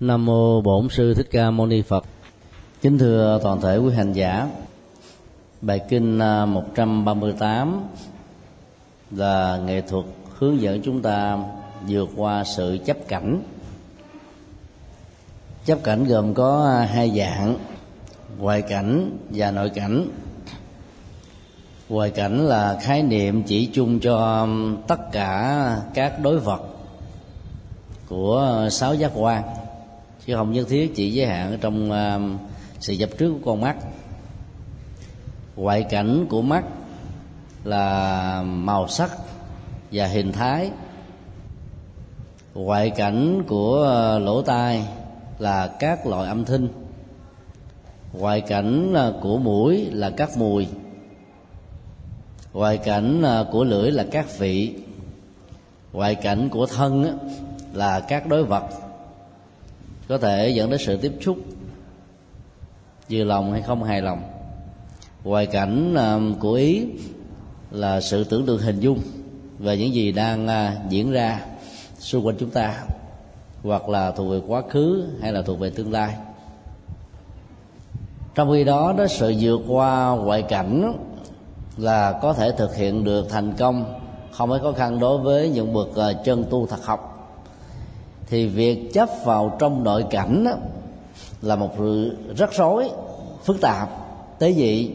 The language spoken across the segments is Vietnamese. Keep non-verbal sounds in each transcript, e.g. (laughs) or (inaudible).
Nam mô Bổn sư Thích Ca Mâu Ni Phật. Kính thưa toàn thể quý hành giả. Bài kinh à, 138 là nghệ thuật hướng dẫn chúng ta vượt qua sự chấp cảnh. Chấp cảnh gồm có à, hai dạng, ngoại cảnh và nội cảnh. Ngoại cảnh là khái niệm chỉ chung cho tất cả các đối vật của sáu giác quan chứ không nhất thiết chỉ giới hạn ở trong uh, sự dập trước của con mắt. Ngoại cảnh của mắt là màu sắc và hình thái. Ngoại cảnh của ờ, lỗ tai là các loại âm thanh. Ngoại cảnh ờ, của mũi là các mùi. Ngoại cảnh của lưỡi là các vị. Ngoại cảnh của thân là các đối vật có thể dẫn đến sự tiếp xúc vừa lòng hay không, hài lòng. Ngoại cảnh à, của ý là sự tưởng tượng hình dung về những gì đang à, diễn ra xung quanh chúng ta, hoặc là thuộc về quá khứ hay là thuộc về tương lai. Trong khi đó đó sự vượt qua ngoại cảnh là có thể thực hiện được thành công, không phải khó khăn đối với những bậc à, chân tu thật học thì việc chấp vào trong nội cảnh đó, là một sự rắc rối phức tạp tế dị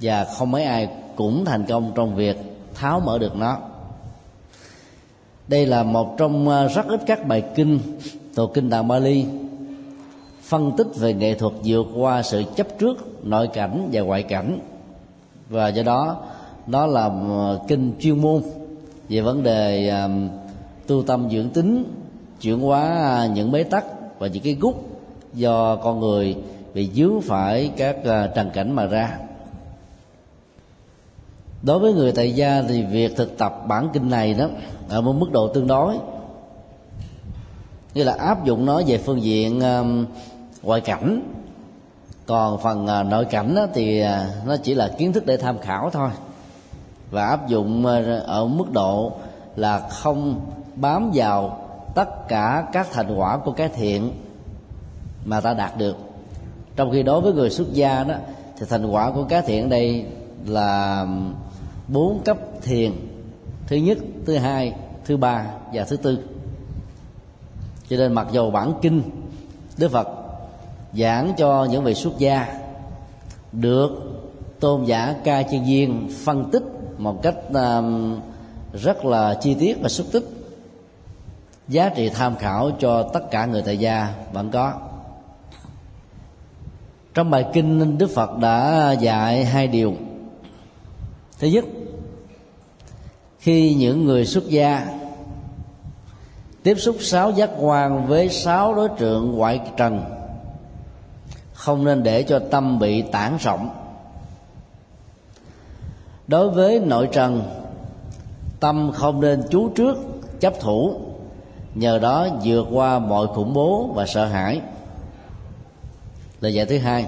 và không mấy ai cũng thành công trong việc tháo mở được nó. Đây là một trong à, rất ít các bài kinh thuộc kinh tạng Bali phân tích về nghệ thuật vượt qua sự chấp trước nội cảnh và ngoại cảnh. Và do đó nó là à, kinh chuyên môn về vấn đề à, tu tâm dưỡng tính chuyển hóa à, những bế tắc và những cái gút do con người bị dướng phải các à, trần cảnh mà ra. Đối với người tại gia thì việc thực tập bản kinh này đó ở một mức độ tương đối như là áp dụng nó về phương diện um, ngoại cảnh. Còn phần uh, nội cảnh đó thì uh, nó chỉ là kiến thức để tham khảo thôi. Và áp dụng uh, ở mức độ là không bám vào tất cả các thành quả của cái thiện mà ta đạt được. Trong khi đối với người xuất gia đó, thì thành quả của cái thiện đây là bốn cấp thiền. Thứ nhất, thứ hai, thứ ba và thứ tư. Cho nên mặc dù bản kinh, đức phật giảng cho những vị xuất gia được tôn giả ca chuyên viên phân tích một cách um, rất là chi tiết và xúc tích giá trị tham khảo cho tất cả người tại gia, vẫn có. Trong bài kinh, đức phật đã dạy hai điều. Thứ nhất, khi những người xuất gia tiếp xúc sáu giác quan với sáu đối tượng ngoại trần, không nên để cho tâm bị tản rộng. Đối với nội trần, tâm không nên chú trước, chấp thủ nhờ đó vượt qua mọi khủng bố và sợ hãi. Lời dạy thứ hai.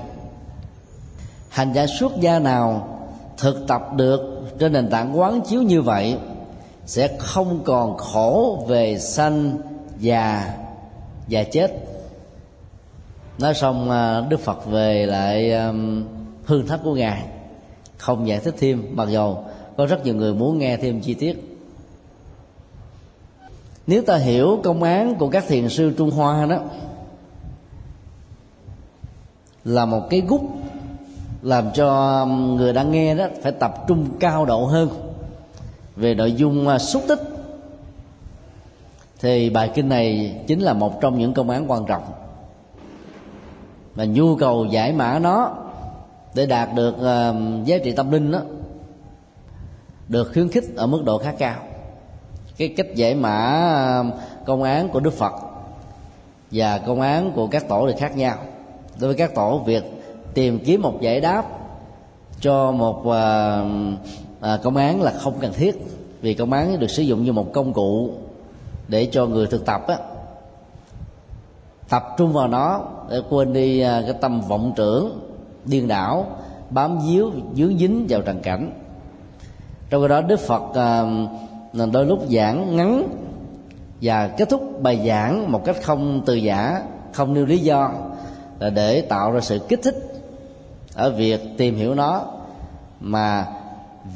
Hành giả xuất gia nào thực tập được trên nền tảng quán chiếu như vậy sẽ không còn khổ về sanh già và chết. Nói xong à, đức phật về lại hương thất của ngài. Không giải thích thêm, mặc dù có rất nhiều người muốn nghe thêm chi tiết nếu ta hiểu công án của các thiền sư trung hoa đó, là một cái gút làm cho người đang nghe đó phải tập trung cao độ hơn về nội dung à, xúc tích, thì bài kinh này chính là một trong những công án quan trọng. Và nhu cầu giải mã nó để đạt được à, giá trị tâm linh đó, được khuyến khích ở mức độ khá cao cái cách giải mã công án của đức phật và công án của các tổ thì khác nhau. Đối với các tổ việc tìm kiếm một giải đáp cho một à, à, công án là không cần thiết vì công án được sử dụng như một công cụ để cho người thực tập á, tập trung vào nó để quên đi à, cái tâm vọng tưởng điên đảo bám víu dướng dính vào trần cảnh. Trong cái đó đức phật à, nên đôi lúc giảng ngắn và kết thúc bài giảng một cách không từ giả, không nêu lý do là để tạo ra sự kích thích ở việc tìm hiểu nó. Mà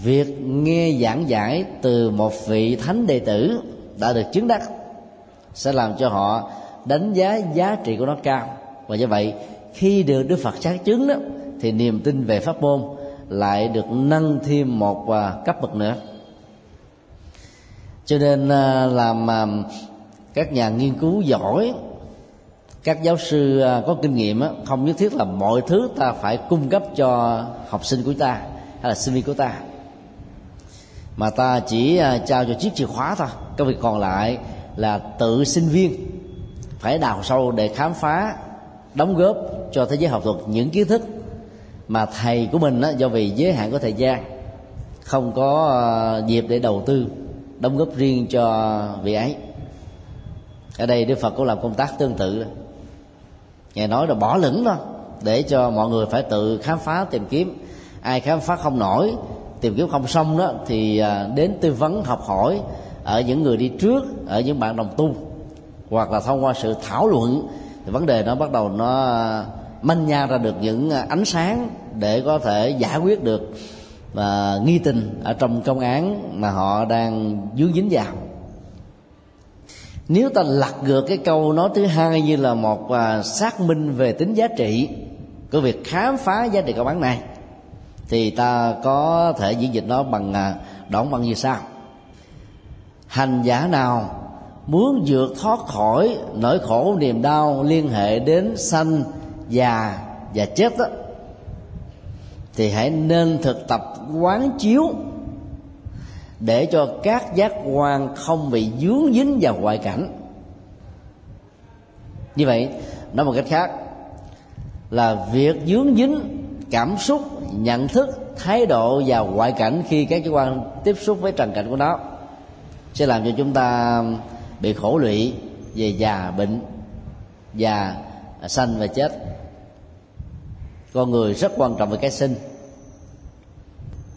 việc nghe giảng giải từ một vị thánh đệ tử đã được chứng đắc sẽ làm cho họ đánh giá giá trị của nó cao. Và do vậy, khi được đức phật xác chứng đó, thì niềm tin về pháp môn lại được nâng thêm một à, cấp bậc nữa cho nên à, làm à, các nhà nghiên cứu giỏi, các giáo sư à, có kinh nghiệm không nhất thiết là mọi thứ ta phải cung cấp cho học sinh của ta hay là sinh viên của ta. Mà ta chỉ trao cho chiếc chìa khóa thôi. Cái việc còn lại là tự sinh viên, phải đào sâu để khám phá, đóng góp cho thế giới học thuật những kiến thức mà thầy của mình do vì giới hạn của thời gian, không có dịp để đầu tư đóng góp riêng cho vị ấy. Ở đây đức phật cũng làm công tác tương tự. Ngài nói là bỏ lửng đó để cho mọi người phải tự khám phá, tìm kiếm. Ai khám phá không nổi, tìm kiếm không xong đó, thì à, đến tư vấn, học hỏi ở những người đi trước, ở những bạn đồng tu, hoặc là thông qua sự thảo luận. Thì vấn đề nó bắt đầu nó à, manh nha ra được những à, ánh sáng để có thể giải quyết được và nghi tình ở trong công án mà họ đang dướng dính vào. Nếu ta lật ngược cái câu nói thứ hai như là một à, xác minh về tính giá trị của việc khám phá giá trị công án này thì ta có thể diễn dịch nó bằng à, đoạn văn như sau. Hành giả nào muốn vượt thoát khỏi nỗi khổ niềm đau liên hệ đến sanh già và chết đó, thì hãy nên thực tập quán chiếu để cho các giác quan không bị dướng dính vào ngoại cảnh. Như vậy, nói một cách khác là việc dướng dính cảm xúc, nhận thức, thái độ và ngoại cảnh khi các giác quan tiếp xúc với trần cảnh của nó sẽ làm cho chúng ta bị khổ lụy về già bệnh, già sanh và chết con người rất quan trọng về cái sinh.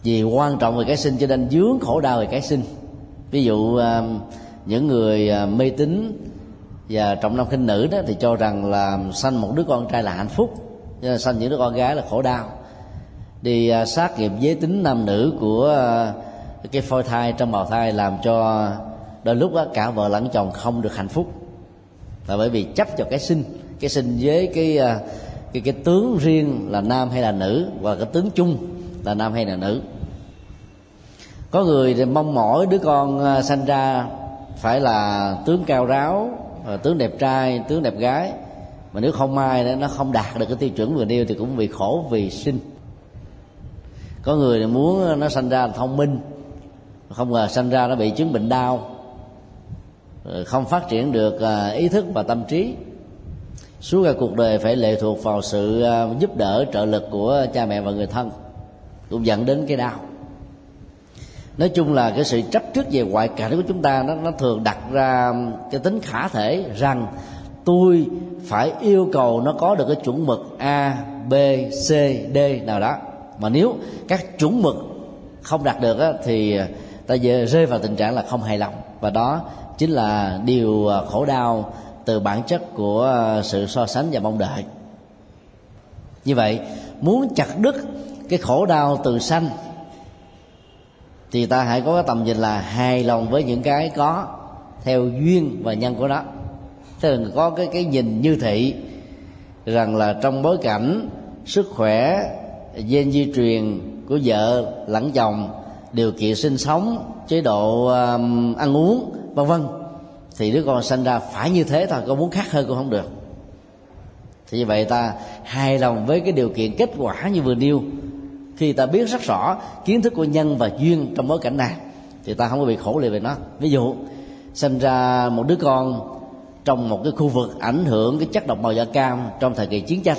Vì quan trọng về cái sinh cho nên dướng khổ đau về cái sinh. Ví dụ à, những người à, mê tín và trọng nam khinh nữ đó thì cho rằng là sanh một đứa con trai là hạnh phúc. Cho nên sanh những đứa con gái là khổ đau. Đi xác sát giới tính nam nữ của cái phôi thai trong bào thai làm cho đôi lúc đó, cả vợ lẫn chồng không được hạnh phúc. Là bởi vì chấp cho cái sinh cái sinh với cái cái cái tướng riêng là nam hay là nữ và cái tướng chung là nam hay là nữ. Có người thì mong mỏi đứa con à, sanh ra phải là tướng cao ráo à, tướng đẹp trai, tướng đẹp gái. Mà nếu không may nó không đạt được cái tiêu chuẩn vừa nêu thì cũng bị khổ vì sinh. Có người thì muốn à, nó sanh ra thông minh, không ngờ sanh ra nó bị chứng bệnh đau. Không phát triển được ý thức và tâm trí suốt cả cuộc đời phải lệ thuộc vào sự à, giúp đỡ trợ lực của cha mẹ và người thân. Cũng dẫn đến cái đau. Nói chung là cái sự chấp trước về ngoại cảnh của chúng ta nó, nó thường đặt ra cái tính khả thể rằng tôi phải yêu cầu nó có được cái chuẩn mực a b c d nào đó. Mà nếu các chuẩn mực không đạt được á, thì ta rơi vào tình trạng là không hài lòng. Và đó chính là điều à, khổ đau từ bản chất của ờ, sự so sánh và mong đợi. Như vậy muốn chặt đứt cái khổ đau từ sanh thì ta hãy có cái tầm nhìn là hài lòng với những cái có theo duyên và nhân của nó. Tức là có cái cái nhìn như thị rằng là trong bối cảnh sức khỏe gen di truyền của vợ lẫn chồng điều kiện sinh sống chế độ um, ăn uống vân vân thì đứa con sinh ra phải như thế thôi, có muốn khác hơn cũng không được. Thì như vậy ta hài lòng với cái điều kiện kết quả như vừa nêu. Khi ta biết rất rõ kiến thức của nhân và duyên trong bối cảnh này, thì ta không có bị khổ lì về nó. Ví dụ, sinh ra một đứa con trong một cái khu vực ảnh hưởng cái chất độc màu da cam trong thời kỳ chiến tranh,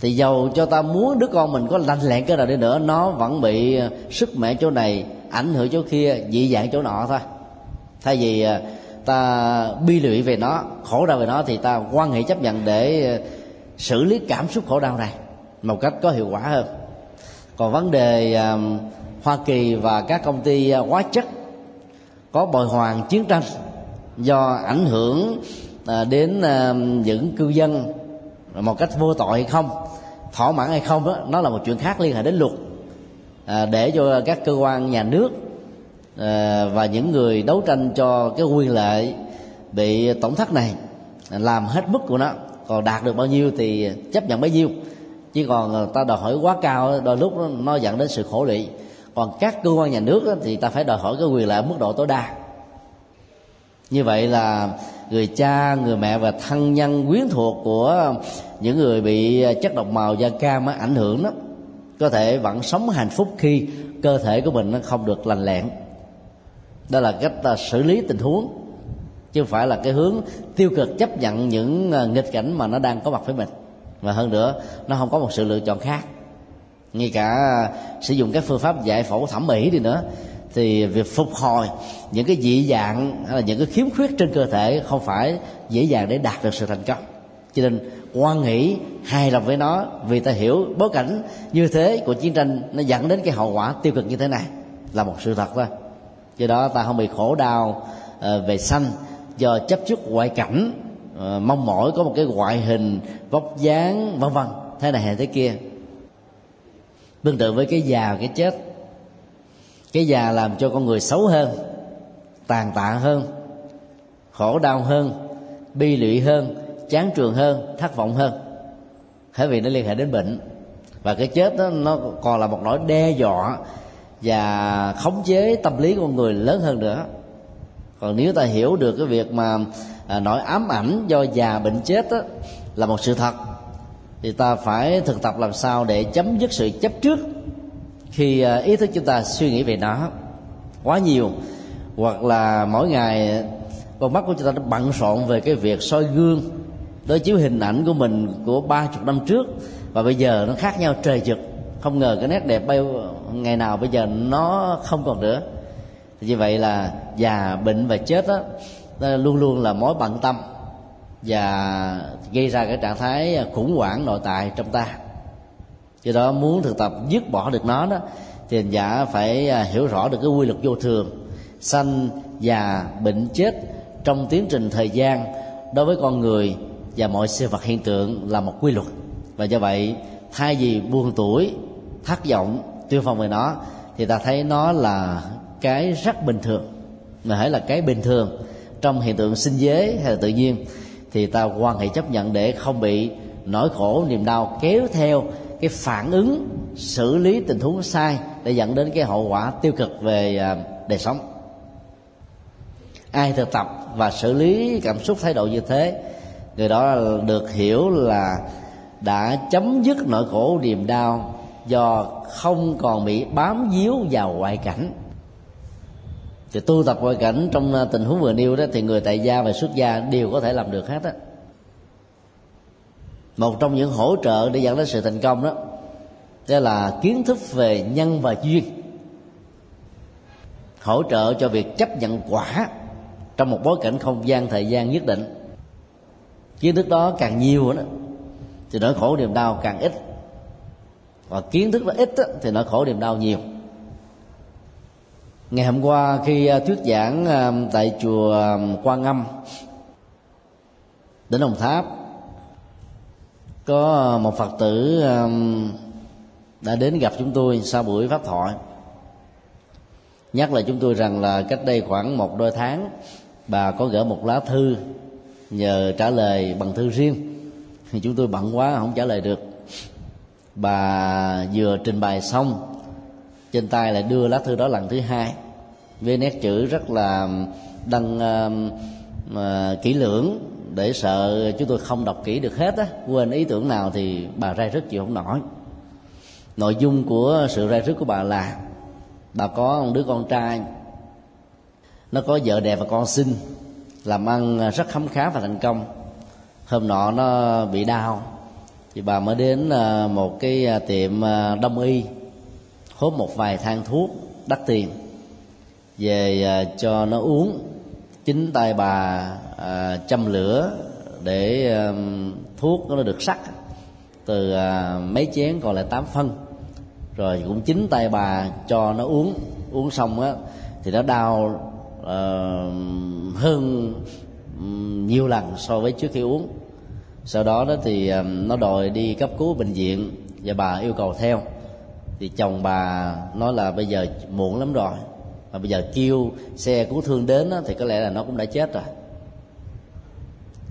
thì dầu cho ta muốn đứa con mình có lành lẹn cái nào đi nữa, nó vẫn bị sức mẻ chỗ này, ảnh hưởng chỗ kia, dị dạng chỗ nọ thôi thay vì à, ta bi lụy về nó khổ đau về nó thì ta quan hệ chấp nhận để à, xử lý cảm xúc khổ đau này một cách có hiệu quả hơn. Còn vấn đề à, hoa kỳ và các công ty hóa chất có bồi hoàn chiến tranh do ảnh hưởng đến những cư dân một cách vô tội hay không thỏa mãn hay không đó nó là một chuyện khác liên hệ đến luật à, để cho các cơ quan nhà nước Ờ, và những người đấu tranh cho cái quyền lợi bị tổn thất này ờ, làm hết mức của nó còn đạt được bao nhiêu thì chấp nhận bấy nhiêu. Chứ còn ờ, ta đòi hỏi quá cao đôi lúc nó, nó dẫn đến sự khổ lụy. Còn các cơ quan nhà nước thì ta phải đòi hỏi cái quyền lợi mức độ tối đa. Như vậy là người cha người mẹ và thân nhân quyến thuộc của những người bị chất độc màu da cam ảnh hưởng đó có thể vẫn sống hạnh phúc khi cơ thể của mình nó không được lành lẹn đó là cách ta xử lý tình huống, chứ không phải là cái hướng tiêu cực chấp nhận những à, nghịch cảnh mà nó đang có mặt với mình. Và hơn nữa, nó không có một sự lựa chọn khác. Ngay cả à, sử dụng các phương pháp giải phẫu thẩm mỹ đi nữa, thì việc phục hồi những cái dị dạng hay là những cái khiếm khuyết trên cơ thể không phải dễ dàng để đạt được sự thành công. Cho nên, quan nghĩ hài lòng với nó vì ta hiểu bối cảnh như thế của chiến tranh nó dẫn đến cái hậu quả tiêu cực như thế này là một sự thật thôi do đó ta không bị khổ đau ờ, về sanh. Do chấp trước ngoại cảnh ờ, mong mỏi có một cái ngoại hình, vóc dáng, vân vân. Thế này hay thế kia. Tương tự với cái già, cái chết. Cái già làm cho con người xấu hơn, tàn tạ hơn, khổ đau hơn, bi lụy hơn, chán trường hơn, thất vọng hơn. Bởi vì nó liên hệ đến bệnh. Và cái chết đó, nó còn là một nỗi đe dọa và khống chế tâm lý của con người lớn hơn nữa. Còn nếu ta hiểu được cái việc mà à, nỗi ám ảnh do già bệnh chết đó, là một sự thật thì ta phải thực tập làm sao để chấm dứt sự chấp trước khi à, ý thức chúng ta suy nghĩ về nó quá nhiều. Hoặc là mỗi ngày à, con mắt của chúng ta nó bận rộn về cái việc soi gương đối chiếu hình ảnh của mình của ba chục năm trước và bây giờ nó khác nhau trời chực không ngờ cái nét đẹp bay ngày nào bây giờ nó không còn nữa. Thì như vậy là già bệnh và chết đó luôn luôn là mối bận tâm và gây ra cái trạng thái khủng hoảng nội tại trong ta. Do đó muốn thực tập dứt bỏ được nó đó, thì hành giả phải à, hiểu rõ được cái quy luật vô thường, sanh, già, bệnh, chết trong tiến trình thời gian đối với con người và mọi sinh vật hiện tượng là một quy luật. Và do vậy, thay vì buồn tuổi, thất vọng tiêu phong về nó, thì ta thấy nó là cái rất bình thường. Mà hãy là cái bình thường trong hiện tượng sinh giới hay là tự nhiên, thì ta quan hệ chấp nhận để không bị nỗi khổ, niềm đau kéo theo cái phản ứng xử lý tình huống sai để dẫn đến cái hậu quả tiêu cực về à, đời sống. Ai thực tập và xử lý cảm xúc, thái độ như thế, người đó được hiểu là đã chấm dứt nỗi khổ, niềm đau do không còn bị bám víu vào ngoại cảnh. Thì tu tập ngoại cảnh trong à, tình huống vừa nêu đó, thì người tại gia và xuất gia đều có thể làm được hết á. Một trong những hỗ trợ để dẫn đến sự thành công đó đó là kiến thức về nhân và duyên. Hỗ trợ cho việc chấp nhận quả trong một bối cảnh không gian thời gian nhất định. Kiến thức đó càng nhiều đó, thì nỗi khổ niềm đau càng ít và kiến thức nó ít đó, thì nỗi khổ niềm đau nhiều. Ngày hôm qua khi à, thuyết giảng à, tại chùa à, quan âm đến đồng tháp có một phật tử đã đến gặp chúng tôi sau buổi pháp thoại. Nhắc lại chúng tôi rằng là cách đây khoảng một đôi tháng bà có gửi một lá thư nhờ trả lời bằng thư riêng. Thì chúng tôi bận quá không trả lời được bà vừa trình bày xong trên tay lại đưa lá thư đó lần thứ hai. Với nét chữ rất là đăng uh, uh, kỹ lưỡng để sợ chúng tôi không đọc kỹ được hết á. Quên ý tưởng nào thì bà ra rất chịu không nổi. Nội dung của sự ra rứt của bà là bà có một đứa con trai nó có vợ đẹp và con xinh làm ăn rất khấm khá và thành công. Hôm nọ nó bị đau thì bà mới đến à, một cái à, tiệm à, đông y hốt một vài thang thuốc đắt tiền. Về cho nó uống chính tay bà châm lửa để thuốc nó được sắc. Từ mấy chén còn lại tám phân. Rồi cũng chính tay bà cho nó uống. Uống xong á thì nó đau uh, hơn nhiều lần so với trước khi uống sau đó đó thì nó đòi đi cấp cứu bệnh viện và bà yêu cầu theo. Thì chồng bà nói là bây giờ muộn lắm rồi mà bây giờ kêu xe cứu thương đến đó, thì có lẽ là nó cũng đã chết rồi.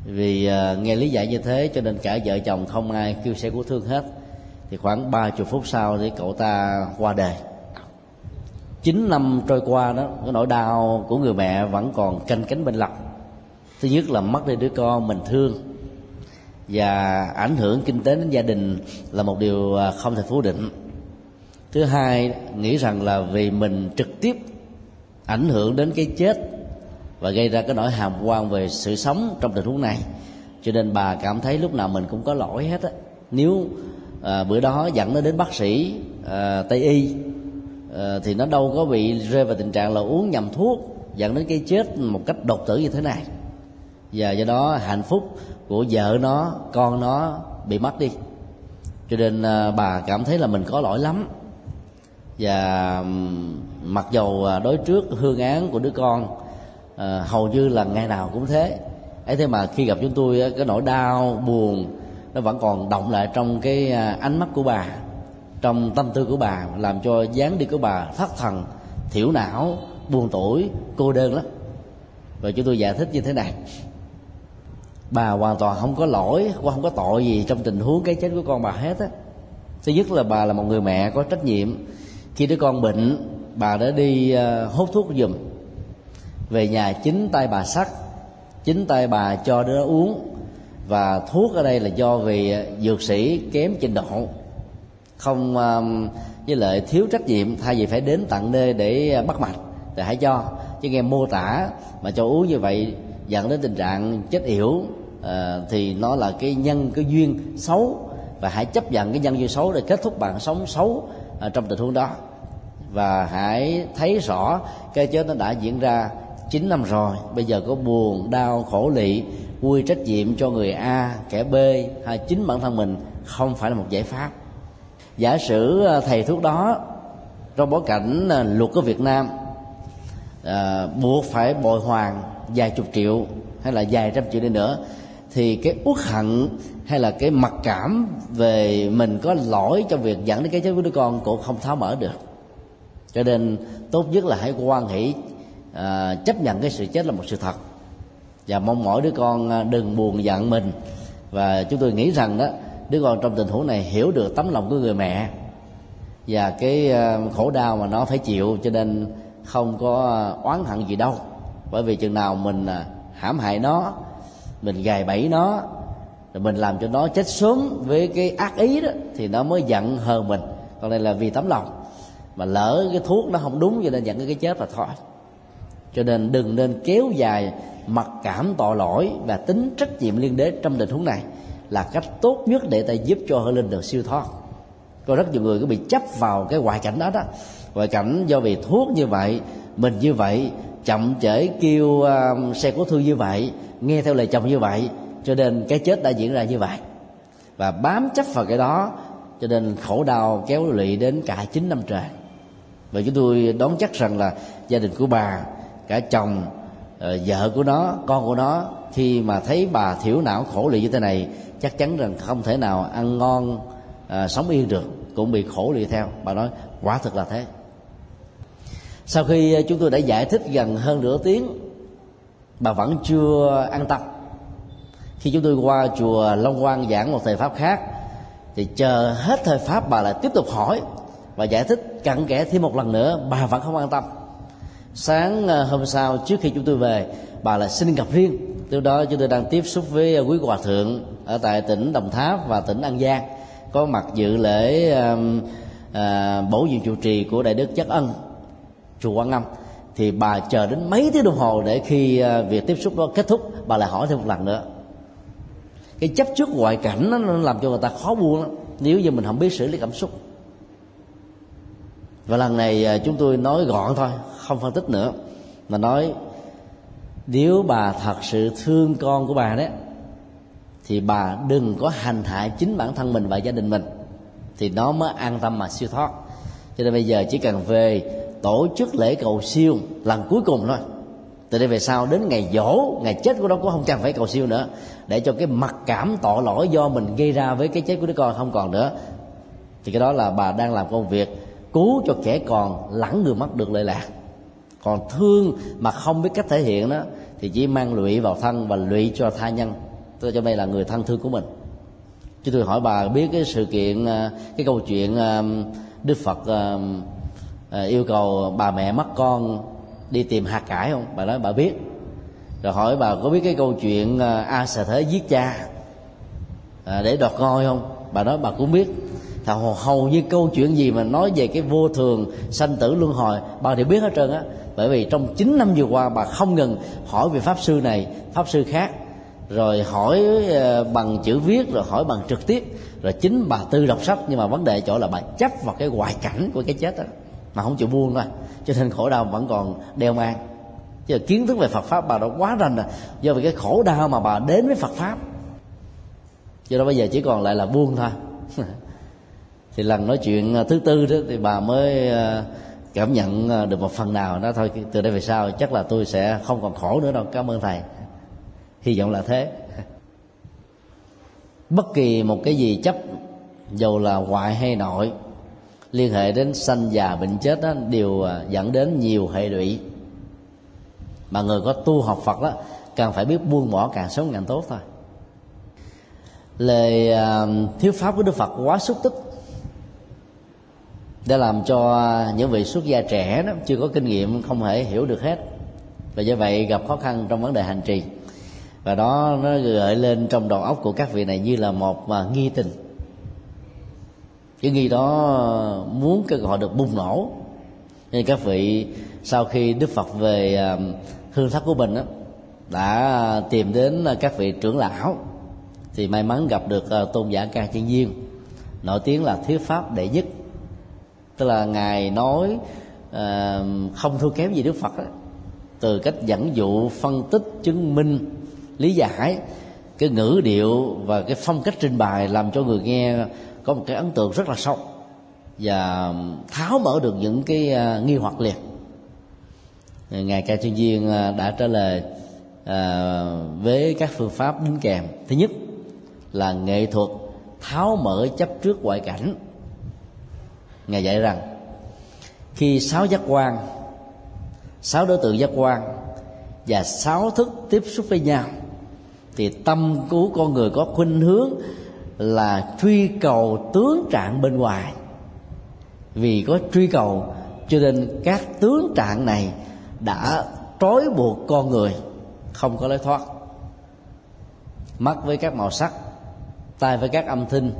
Vì uh, nghe lý giải như thế cho nên cả vợ chồng không ai kêu xe cứu thương hết. Thì khoảng ba chục phút sau thì cậu ta qua đời. Chín năm trôi qua đó cái nỗi đau của người mẹ vẫn còn canh cánh bên lòng. Thứ nhất là mất đi đứa con mình thương và ảnh hưởng kinh tế đến gia đình là một điều à, không thể phủ định. Thứ hai nghĩ rằng là vì mình trực tiếp ảnh hưởng đến cái chết và gây ra cái nỗi hàm quan về sự sống trong tình huống này cho nên bà cảm thấy lúc nào mình cũng có lỗi hết á. Nếu à, bữa đó dẫn nó đến bác sĩ à, tây y à, thì nó đâu có bị rơi vào tình trạng là uống nhầm thuốc dẫn đến cái chết một cách đột tử như thế này. Và do đó hạnh phúc của vợ nó con nó bị mất đi. Cho nên à, bà cảm thấy là mình có lỗi lắm. Và mặc dầu à, đối trước hương án của đứa con à, hầu như là ngày nào cũng thế. Ấy thế mà khi gặp chúng tôi cái nỗi đau buồn nó vẫn còn động lại trong cái à, ánh mắt của bà trong tâm tư của bà làm cho dáng đi của bà thất thần thiểu não buồn tuổi cô đơn lắm. Và chúng tôi giải thích như thế này bà hoàn toàn không có lỗi không có tội gì trong tình huống cái chết của con bà hết á. Thứ nhất là bà là một người mẹ có trách nhiệm. Khi đứa con bệnh bà đã đi uh, hút thuốc giùm. Về nhà chính tay bà sắc chính tay bà cho đứa uống. Và thuốc ở đây là do vì dược sĩ kém trình độ. Không uh, với lại thiếu trách nhiệm thay vì phải đến tận nơi để ờ, bắt mạch thì hãy cho. Chứ nghe mô tả mà cho uống như vậy dẫn đến tình trạng chết yểu à, thì nó là cái nhân cái duyên xấu và hãy chấp nhận cái nhân duyên xấu để kết thúc bạn sống xấu à, trong tình huống đó. Và hãy thấy rõ cái chết nó đã diễn ra 9 năm rồi bây giờ có buồn đau khổ lị quy trách nhiệm cho người a kẻ b hay chính bản thân mình không phải là một giải pháp. Giả sử ờ, thầy thuốc đó trong bối cảnh luật của việt nam à, buộc phải bồi hoàn vài chục triệu hay là vài trăm triệu đi nữa thì cái uất hận hay là cái mặc cảm về mình có lỗi trong việc dẫn đến cái chết của đứa con cũng không tháo mở được. Cho nên tốt nhất là hãy quan hỷ à, chấp nhận cái sự chết là một sự thật. Và mong mỏi đứa con à, đừng buồn giận mình. Và chúng tôi nghĩ rằng đó đứa con trong tình huống này hiểu được tấm lòng của người mẹ. Và cái à, khổ đau mà nó phải chịu cho nên không có à, oán hận gì đâu bởi vì chừng nào mình à, hãm hại nó, mình gài bẫy nó, rồi mình làm cho nó chết sớm với cái ác ý đó, thì nó mới giận hơn mình. Còn đây là vì tấm lòng. Mà lỡ cái thuốc nó không đúng, cho nên dẫn cái chết là thôi cho nên đừng nên kéo dài mặc cảm tội lỗi và tính trách nhiệm liên đế trong tình huống này là cách tốt nhất để ta giúp cho hơi linh được siêu thoát. Có rất nhiều người cứ bị chấp vào cái ngoại cảnh đó đó. Ngoại cảnh do vì thuốc như vậy, mình như vậy chậm trễ kêu uh, xe cứu thương như vậy nghe theo lời chồng như vậy cho nên cái chết đã diễn ra như vậy. Và bám chấp vào cái đó cho nên khổ đau kéo lụy đến cả chín năm trời. Và chúng tôi đón chắc rằng là gia đình của bà cả chồng ờ, vợ của nó con của nó khi mà thấy bà thiểu não khổ lụy như thế này chắc chắn rằng không thể nào ăn ngon à, sống yên được cũng bị khổ lụy theo. Bà nói quả thực là thế sau khi ờ, chúng tôi đã giải thích gần hơn nửa tiếng bà vẫn chưa an tâm khi chúng tôi qua chùa long quang giảng một thời pháp khác thì chờ hết thời pháp bà lại tiếp tục hỏi và giải thích cặn kẽ thêm một lần nữa bà vẫn không an tâm sáng ờ, hôm sau trước khi chúng tôi về bà lại xin gặp riêng. Từ đó chúng tôi đang tiếp xúc với ờ, quý hòa thượng ở tại tỉnh đồng tháp và tỉnh an giang có mặt dự lễ uh, uh, bổ nhiệm trụ trì của đại đức chất ân chùa quan âm. Thì bà chờ đến mấy tiếng đồng hồ để khi ờ, việc tiếp xúc đó kết thúc, bà lại hỏi thêm một lần nữa. Cái chấp trước ngoại cảnh nó làm cho người ta khó buông lắm, nếu như mình không biết xử lý cảm xúc. Và lần này ờ, chúng tôi nói gọn thôi, không phân tích nữa, mà nói nếu bà thật sự thương con của bà đấy, thì bà đừng có hành hạ chính bản thân mình và gia đình mình, thì nó mới an tâm mà siêu thoát. Cho nên bây giờ chỉ cần về tổ chức lễ cầu siêu, lần cuối cùng thôi. Từ đây về sau đến ngày dỗ ngày chết của nó cũng không cần phải cầu siêu nữa, để cho cái mặc cảm tội lỗi do mình gây ra với cái chết của đứa con không còn nữa. Thì cái đó là bà đang làm công việc cứu cho kẻ còn lẳng người mất được lợi lạc. Còn thương mà không biết cách thể hiện đó, thì chỉ mang lụy vào thân và lụy cho tha nhân. Tôi cho đây là người thân thương của mình. Chứ tôi hỏi bà biết cái sự kiện à, cái câu chuyện à, đức phật à, à, yêu cầu bà mẹ mất con đi tìm hạt cải không? Bà nói bà biết. Rồi hỏi bà có biết cái câu chuyện ờ, a xà thế giết cha ờ, để đoạt ngôi không? Bà nói bà cũng biết. Thà hầu, hầu như câu chuyện gì mà nói về cái vô thường sanh tử luân hồi bà đều biết hết trơn á. Bởi vì trong 9 năm vừa qua bà không ngừng hỏi về pháp sư này pháp sư khác. Rồi hỏi bằng chữ viết rồi hỏi bằng trực tiếp. Rồi chính bà tư đọc sách nhưng mà vấn đề chỗ là bà chấp vào cái ngoại cảnh của cái chết đó mà không chịu buông thôi. Cho nên khổ đau vẫn còn đeo mang. Chứ kiến thức về Phật pháp bà đã quá rành rồi. Do vì cái khổ đau mà bà đến với Phật pháp. Cho đó bây giờ chỉ còn lại là buông thôi. (laughs) Thì lần nói chuyện à, thứ tư đó thì bà mới à, cảm nhận à, được một phần nào đó thôi. Từ đây về sau chắc là tôi sẽ không còn khổ nữa đâu. Cảm ơn thầy. Hy vọng là thế. (laughs) Bất kỳ một cái gì chấp, dù là ngoại hay nội liên hệ đến sanh già bệnh chết đó, đều à, dẫn đến nhiều hệ lụy. Mà người có tu học Phật đó cần phải biết buông bỏ càng sớm càng tốt thôi. Lời à, thiếu pháp của Đức Phật quá xúc tích để làm cho những vị xuất gia trẻ đó chưa có kinh nghiệm không thể hiểu được hết. Và do vậy gặp khó khăn trong vấn đề hành trì. Và đó nó gợi lên trong đầu óc của các vị này như là một mà nghi tình cái nghi đó muốn cái họ được bùng nổ nên các vị sau khi đức phật về à, hương tháp của mình đó, đã tìm đến à, các vị trưởng lão thì may mắn gặp được à, tôn giả ca chân viên nổi tiếng là thuyết pháp đệ nhất tức là ngài nói không thua kém gì đức phật đó. từ cách dẫn dụ phân tích chứng minh lý giải cái ngữ điệu và cái phong cách trình bày làm cho người nghe có một cái ấn tượng rất là sâu. Và tháo mở được những cái à, nghi hoặc liền. Ngài ca chuyên viên à, đã trả lời à, với các phương pháp đính kèm. Thứ nhất là nghệ thuật tháo mở chấp trước ngoại cảnh. Ngài dạy rằng, khi sáu giác quan, sáu đối tượng giác quan và sáu thức tiếp xúc với nhau, thì tâm của con người có khuynh hướng là truy cầu tướng trạng bên ngoài. Vì có truy cầu, cho nên các tướng trạng này đã trói buộc con người không có lối thoát. Mắt với các màu sắc, tai với các âm thanh,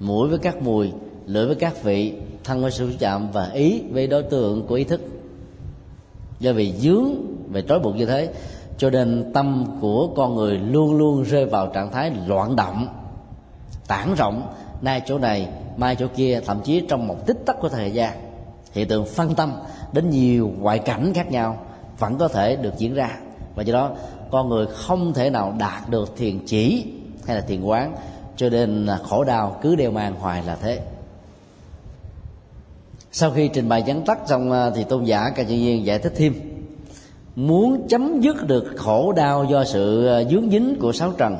mũi với các mùi, lưỡi với các vị, thân với sự chạm và ý với đối tượng của ý thức. Do vì dướng về trói buộc như thế, cho nên tâm của con người luôn luôn rơi vào trạng thái loạn động tản rộng nay chỗ này mai chỗ kia thậm chí trong một tích tắc của thời gian. Hiện tượng phân tâm đến nhiều ngoại cảnh khác nhau vẫn có thể được diễn ra. Và do đó con người không thể nào đạt được thiền chỉ hay là thiền quán cho nên khổ đau cứ đeo mang hoài là thế. Sau khi trình bày vắn tắt xong à, thì tôn giả ca chân viên giải thích thêm. Muốn chấm dứt được khổ đau do sự à, dướng dính của sáu trần.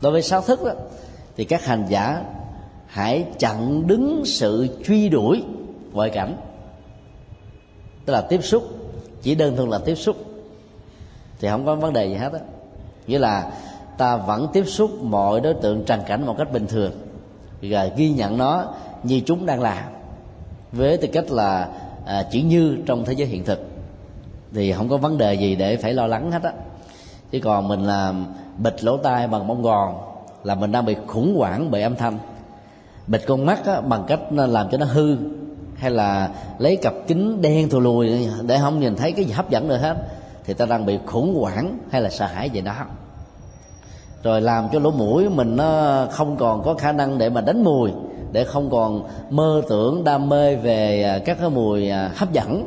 Đối với sáu thức đó, thì các hành giả hãy chặn đứng sự truy đuổi ngoại cảnh. Tức là tiếp xúc chỉ đơn thuần là tiếp xúc. Thì không có vấn đề gì hết á. Nghĩa là ta vẫn tiếp xúc mọi đối tượng trần cảnh một cách bình thường. Và ghi nhận nó như chúng đang làm với tư cách là à, chỉ như trong thế giới hiện thực. Thì không có vấn đề gì để phải lo lắng hết á. Chứ còn mình làm bịt lỗ tai bằng bông gòn là mình đang bị khủng hoảng bởi âm thanh. Bịt con mắt á, bằng cách làm cho nó hư hay là lấy cặp kính đen thù lùi để không nhìn thấy cái gì hấp dẫn nữa hết thì ta đang bị khủng hoảng hay là sợ hãi về đó. Rồi làm cho lỗ mũi mình nó không còn có khả năng để mà đánh mùi để không còn mơ tưởng đam mê về à, các cái mùi à, hấp dẫn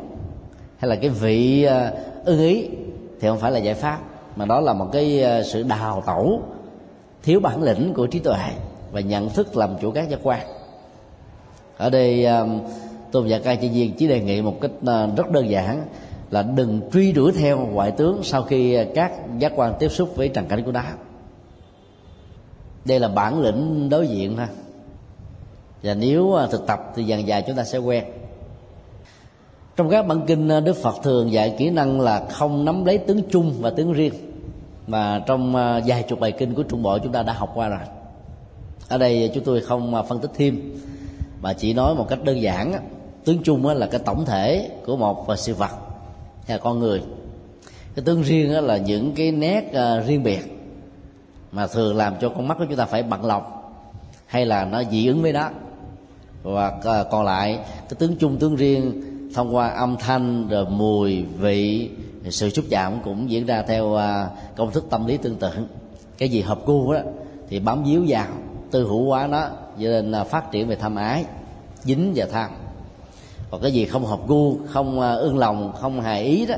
hay là cái vị à, ưng ý thì không phải là giải pháp mà đó là một cái sự đào tẩu thiếu bản lĩnh của trí tuệ và nhận thức làm chủ các giác quan. Ở đây um, tôn giả ca chi viên chỉ đề nghị một cách uh, rất đơn giản là đừng truy đuổi theo ngoại tướng sau khi các giác quan tiếp xúc với trần cảnh của đá. Đây là bản lĩnh đối diện thôi. Và nếu uh, thực tập thì dần dài chúng ta sẽ quen. Trong các bản kinh uh, đức phật thường dạy kỹ năng là không nắm lấy tướng chung và tướng riêng mà trong à, vài chục bài kinh của trung bộ chúng ta đã học qua rồi. Ở đây chúng tôi không à, phân tích thêm, mà chỉ nói một cách đơn giản tướng chung là cái tổng thể của một à, sự vật hay là con người. Cái tướng riêng là những cái nét riêng biệt mà thường làm cho con mắt của chúng ta phải bận lòng hay là nó dị ứng với đó và còn lại, cái tướng chung tướng riêng thông qua âm thanh, rồi mùi vị sự xúc chạm cũng diễn ra theo à, công thức tâm lý tương tự. Cái gì hợp gu đó thì bám víu vào tư hữu hóa nó cho nên là phát triển về tham ái dính và tham. Còn cái gì không hợp gu không à, ưng lòng không hài ý đó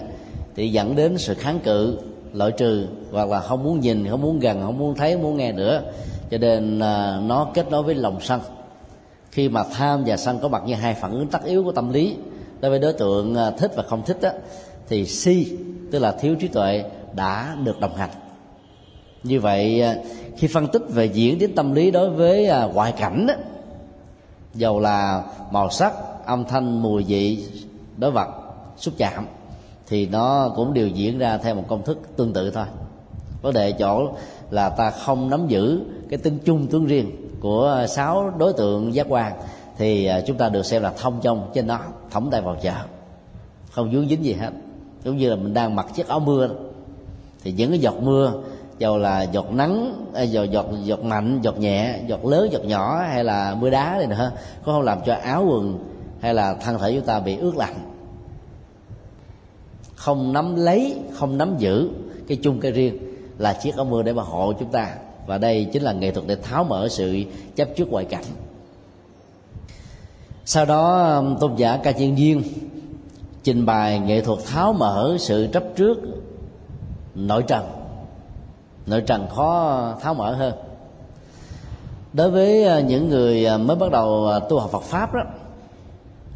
thì dẫn đến sự kháng cự loại trừ hoặc là không muốn nhìn không muốn gần không muốn thấy không muốn nghe nữa. Cho nên à, nó kết nối với lòng sân. Khi mà tham và sân có mặt như hai phản ứng tất yếu của tâm lý đối với đối tượng thích và không thích đó, thì si tức là thiếu trí tuệ đã được đồng hành. Như vậy à, khi phân tích về diễn đến tâm lý đối với à, ngoại cảnh đó, dầu là màu sắc âm thanh mùi vị đối vật xúc chạm thì nó cũng đều diễn ra theo một công thức tương tự thôi. Vấn đề chỗ là ta không nắm giữ cái tính chung tướng riêng của sáu đối tượng giác quan thì à, chúng ta được xem là thông trong trên nó thõng tay vào chợ không vướng dính gì hết giống như là mình đang mặc chiếc áo mưa thì những cái giọt mưa, dầu là giọt nắng à, dầu giọt giọt mạnh, giọt nhẹ, giọt lớn, giọt nhỏ, hay là mưa đá này nữa có không làm cho áo quần hay là thân thể chúng ta bị ướt lạnh. Không nắm lấy, không nắm giữ cái chung cái riêng là chiếc áo mưa để bảo hộ chúng ta. Và đây chính là nghệ thuật để tháo mở sự chấp trước ngoại cảnh. Sau đó um, tôn giả ca chiên duyên trình bày nghệ thuật tháo mở sự chấp trước nội trần. Nội trần khó tháo mở hơn. Đối với à, những người à, mới bắt đầu à, tu học Phật pháp đó,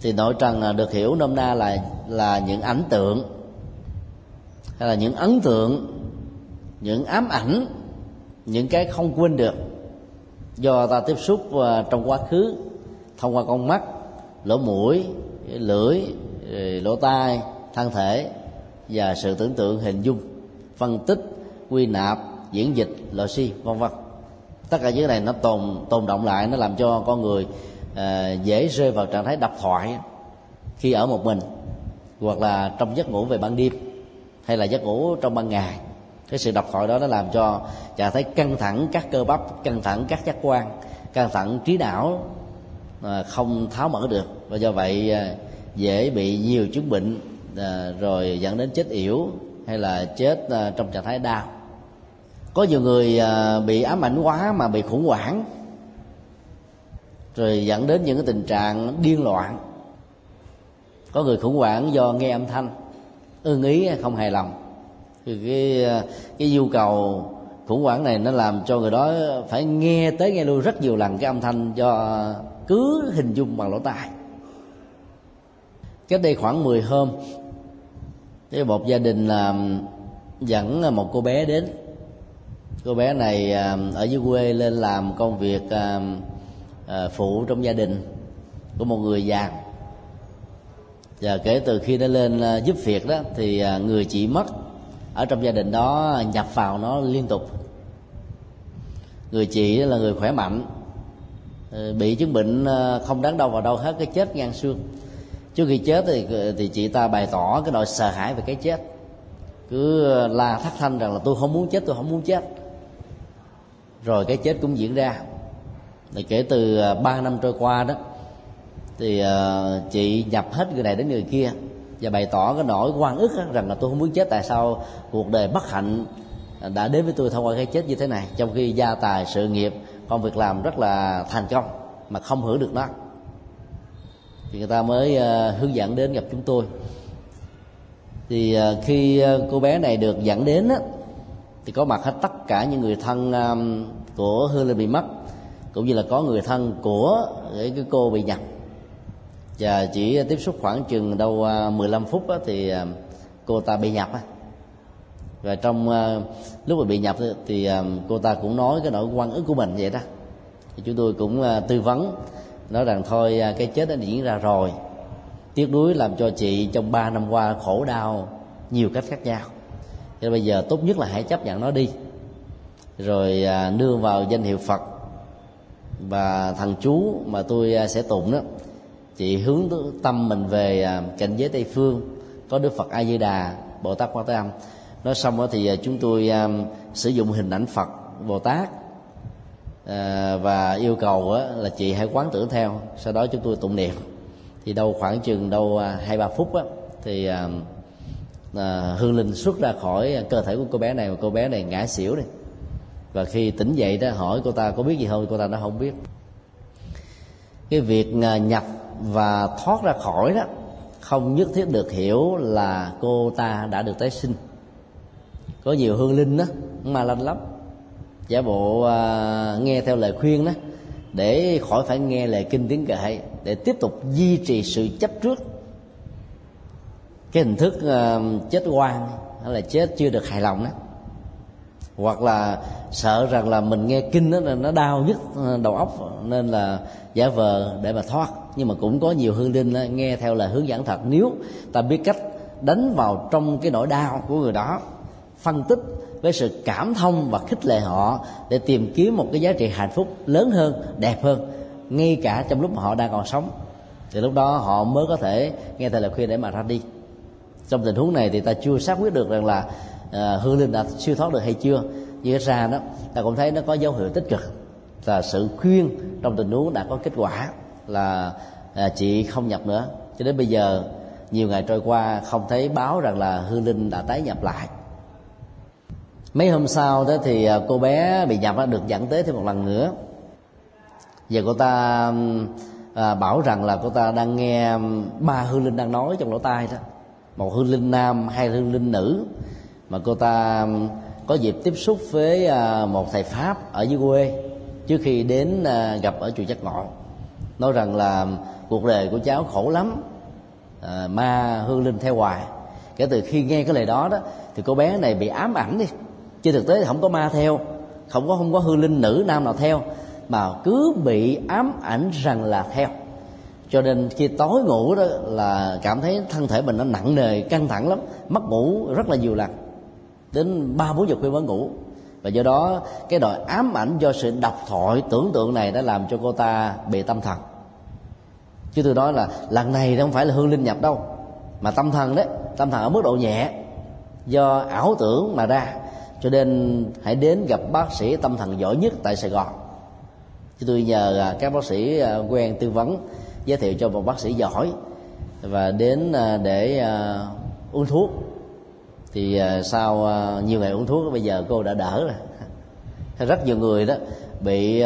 thì nội trần được hiểu nôm na là là những ảnh tượng, hay là những ấn tượng, những ám ảnh, những cái không quên được do ta tiếp xúc trong quá khứ, thông qua con mắt, lỗ mũi, lưỡi Ờ, lỗ tai thân thể và sự tưởng tượng hình dung phân tích quy nạp diễn dịch loại si vân vân. Tất cả những cái này nó tồn tồn động lại nó làm cho con người à, dễ rơi vào trạng thái độc thoại khi ở một mình hoặc là trong giấc ngủ về ban đêm hay là giấc ngủ trong ban ngày. Cái sự độc thoại đó nó làm cho trạng thái căng thẳng các cơ bắp căng thẳng các giác quan căng thẳng trí não à, không tháo mở được. Và do vậy à, dễ bị nhiều chứng bệnh à, rồi dẫn đến chết yểu hay là chết à, trong trạng thái đau. Có nhiều người à, bị ám ảnh quá mà bị khủng hoảng rồi dẫn đến những cái tình trạng điên loạn. Có người khủng hoảng do nghe âm thanh ưng ý không hài lòng. Thì cái à, cái nhu cầu khủng hoảng này nó làm cho người đó phải nghe tới nghe lui rất nhiều lần cái âm thanh cho cứ hình dung bằng lỗ tai cách đây khoảng 10 hôm thì một gia đình là dẫn một cô bé đến. Cô bé này à, ở dưới quê lên làm công việc à, à, phụ trong gia đình của một người già. Và kể từ khi nó lên giúp việc đó thì người chị mất. Ở trong gia đình đó, nhập vào nó liên tục. Người chị là người khỏe mạnh bị chứng bệnh không đáng đâu vào đâu hết, cái chết ngang xương trước khi chết thì thì chị ta bày tỏ cái nỗi sợ hãi về cái chết. Cứ la thắt thanh rằng là tôi không muốn chết, tôi không muốn chết. Rồi cái chết cũng diễn ra. Thì kể từ à, 3 năm trôi qua đó, thì à, chị nhập hết người này đến người kia và bày tỏ cái nỗi quan ức rằng là tôi không muốn chết, tại sao cuộc đời bất hạnh đã đến với tôi thông qua cái chết như thế này, trong khi gia tài sự nghiệp, công việc làm rất là thành công mà không hưởng được nó thì người ta mới uh, hướng dẫn đến gặp chúng tôi. Thì uh, khi uh, cô bé này được dẫn đến á, thì có mặt hết tất cả những người thân um, của hương linh bị mất cũng như là có người thân của cái cô bị nhập và chỉ tiếp xúc khoảng chừng đâu 15 phút á thì cô ta bị nhập á. Và trong lúc mà bị nhập thì cô ta cũng nói cái nỗi quan ức của mình vậy đó. Thì chúng tôi cũng tư vấn nói rằng thôi à, cái chết đã diễn ra rồi. Tiếc nuối làm cho chị trong 3 năm qua khổ đau nhiều cách khác nhau. Cho bây giờ tốt nhất là hãy chấp nhận nó đi. Rồi à, đưa vào danh hiệu phật và thằng chú mà tôi à, sẽ tụng đó. Chị hướng tâm mình về cảnh giới tây phương, có đức phật a di đà bồ tát quan thế âm. Nói xong đó thì chúng tôi sử dụng hình ảnh phật, bồ tát à, và yêu cầu á, là chị hãy quán tưởng theo sau đó chúng tôi tụng niệm. Thì đâu khoảng chừng đâu à, hai ba phút á, thì à, à, hương linh xuất ra khỏi cơ thể của cô bé này và cô bé này ngã xỉu đi. Và khi tỉnh dậy đó hỏi cô ta có biết gì không cô ta nó không biết. Cái việc à, nhập và thoát ra khỏi đó không nhất thiết được hiểu là cô ta đã được tái sinh. Có nhiều hương linh đó mà lanh lắm giả bộ à, nghe theo lời khuyên đó để khỏi phải nghe lời kinh tiếng kệ để tiếp tục duy trì sự chấp trước. Cái hình thức uh, chết quan hay là chết chưa được hài lòng đó. Hoặc là sợ rằng là mình nghe kinh đó là nó đau nhất à, đầu óc nên là giả vờ để mà thoát. Nhưng mà cũng có nhiều hương linh đó, nghe theo lời hướng dẫn thật. Nếu ta biết cách đánh vào trong cái nỗi đau của người đó phân tích với sự cảm thông và khích lệ họ để tìm kiếm một cái giá trị hạnh phúc lớn hơn đẹp hơn ngay cả trong lúc mà họ đang còn sống. Thì lúc đó họ mới có thể nghe thầy lời khuyên để mà ra đi. Trong tình huống này thì ta chưa xác quyết được rằng là uh, hương linh đã siêu thoát được hay chưa. Như ra đó ta cũng thấy nó có dấu hiệu tích cực. Là sự khuyên trong tình huống đã có kết quả là uh, chị không nhập nữa. Cho đến bây giờ nhiều ngày trôi qua không thấy báo rằng là hương linh đã tái nhập lại mấy hôm sau đó thì à, cô bé bị nhập được dẫn tới thêm một lần nữa. Và cô ta à, bảo rằng là cô ta đang nghe ba hương linh đang nói trong lỗ tai đó. Một hương linh nam hai hương linh nữ. Mà cô ta có dịp tiếp xúc với à, một thầy pháp ở dưới quê trước khi đến à, gặp ở chùa giác ngọ nói rằng là cuộc đời của cháu khổ lắm. À, ma hương linh theo hoài. Kể từ khi nghe cái lời đó đó thì cô bé này bị ám ảnh đi trên thực tế không có ma theo, không có không có hư linh nữ nam nào theo, mà cứ bị ám ảnh rằng là theo. Cho nên khi tối ngủ đó là cảm thấy thân thể mình nó nặng nề, căng thẳng lắm, mất ngủ rất là nhiều lần. Đến ba, bốn giờ khuya mới ngủ. Và do đó, cái đòi ám ảnh do sự độc thoại tưởng tượng này đã làm cho cô ta bị tâm thần. Chứ tôi nói là lần này không phải là hương linh nhập đâu, mà tâm thần đấy, tâm thần ở mức độ nhẹ. Do ảo tưởng mà ra cho nên hãy đến gặp bác sĩ tâm thần giỏi nhất tại sài gòn. Chứ tôi nhờ à, các bác sĩ à, quen tư vấn giới thiệu cho một bác sĩ giỏi và đến à, để uống thuốc. Thì sau nhiều ngày uống thuốc, bây giờ cô đã đỡ rồi. (laughs) Rất nhiều người đó bị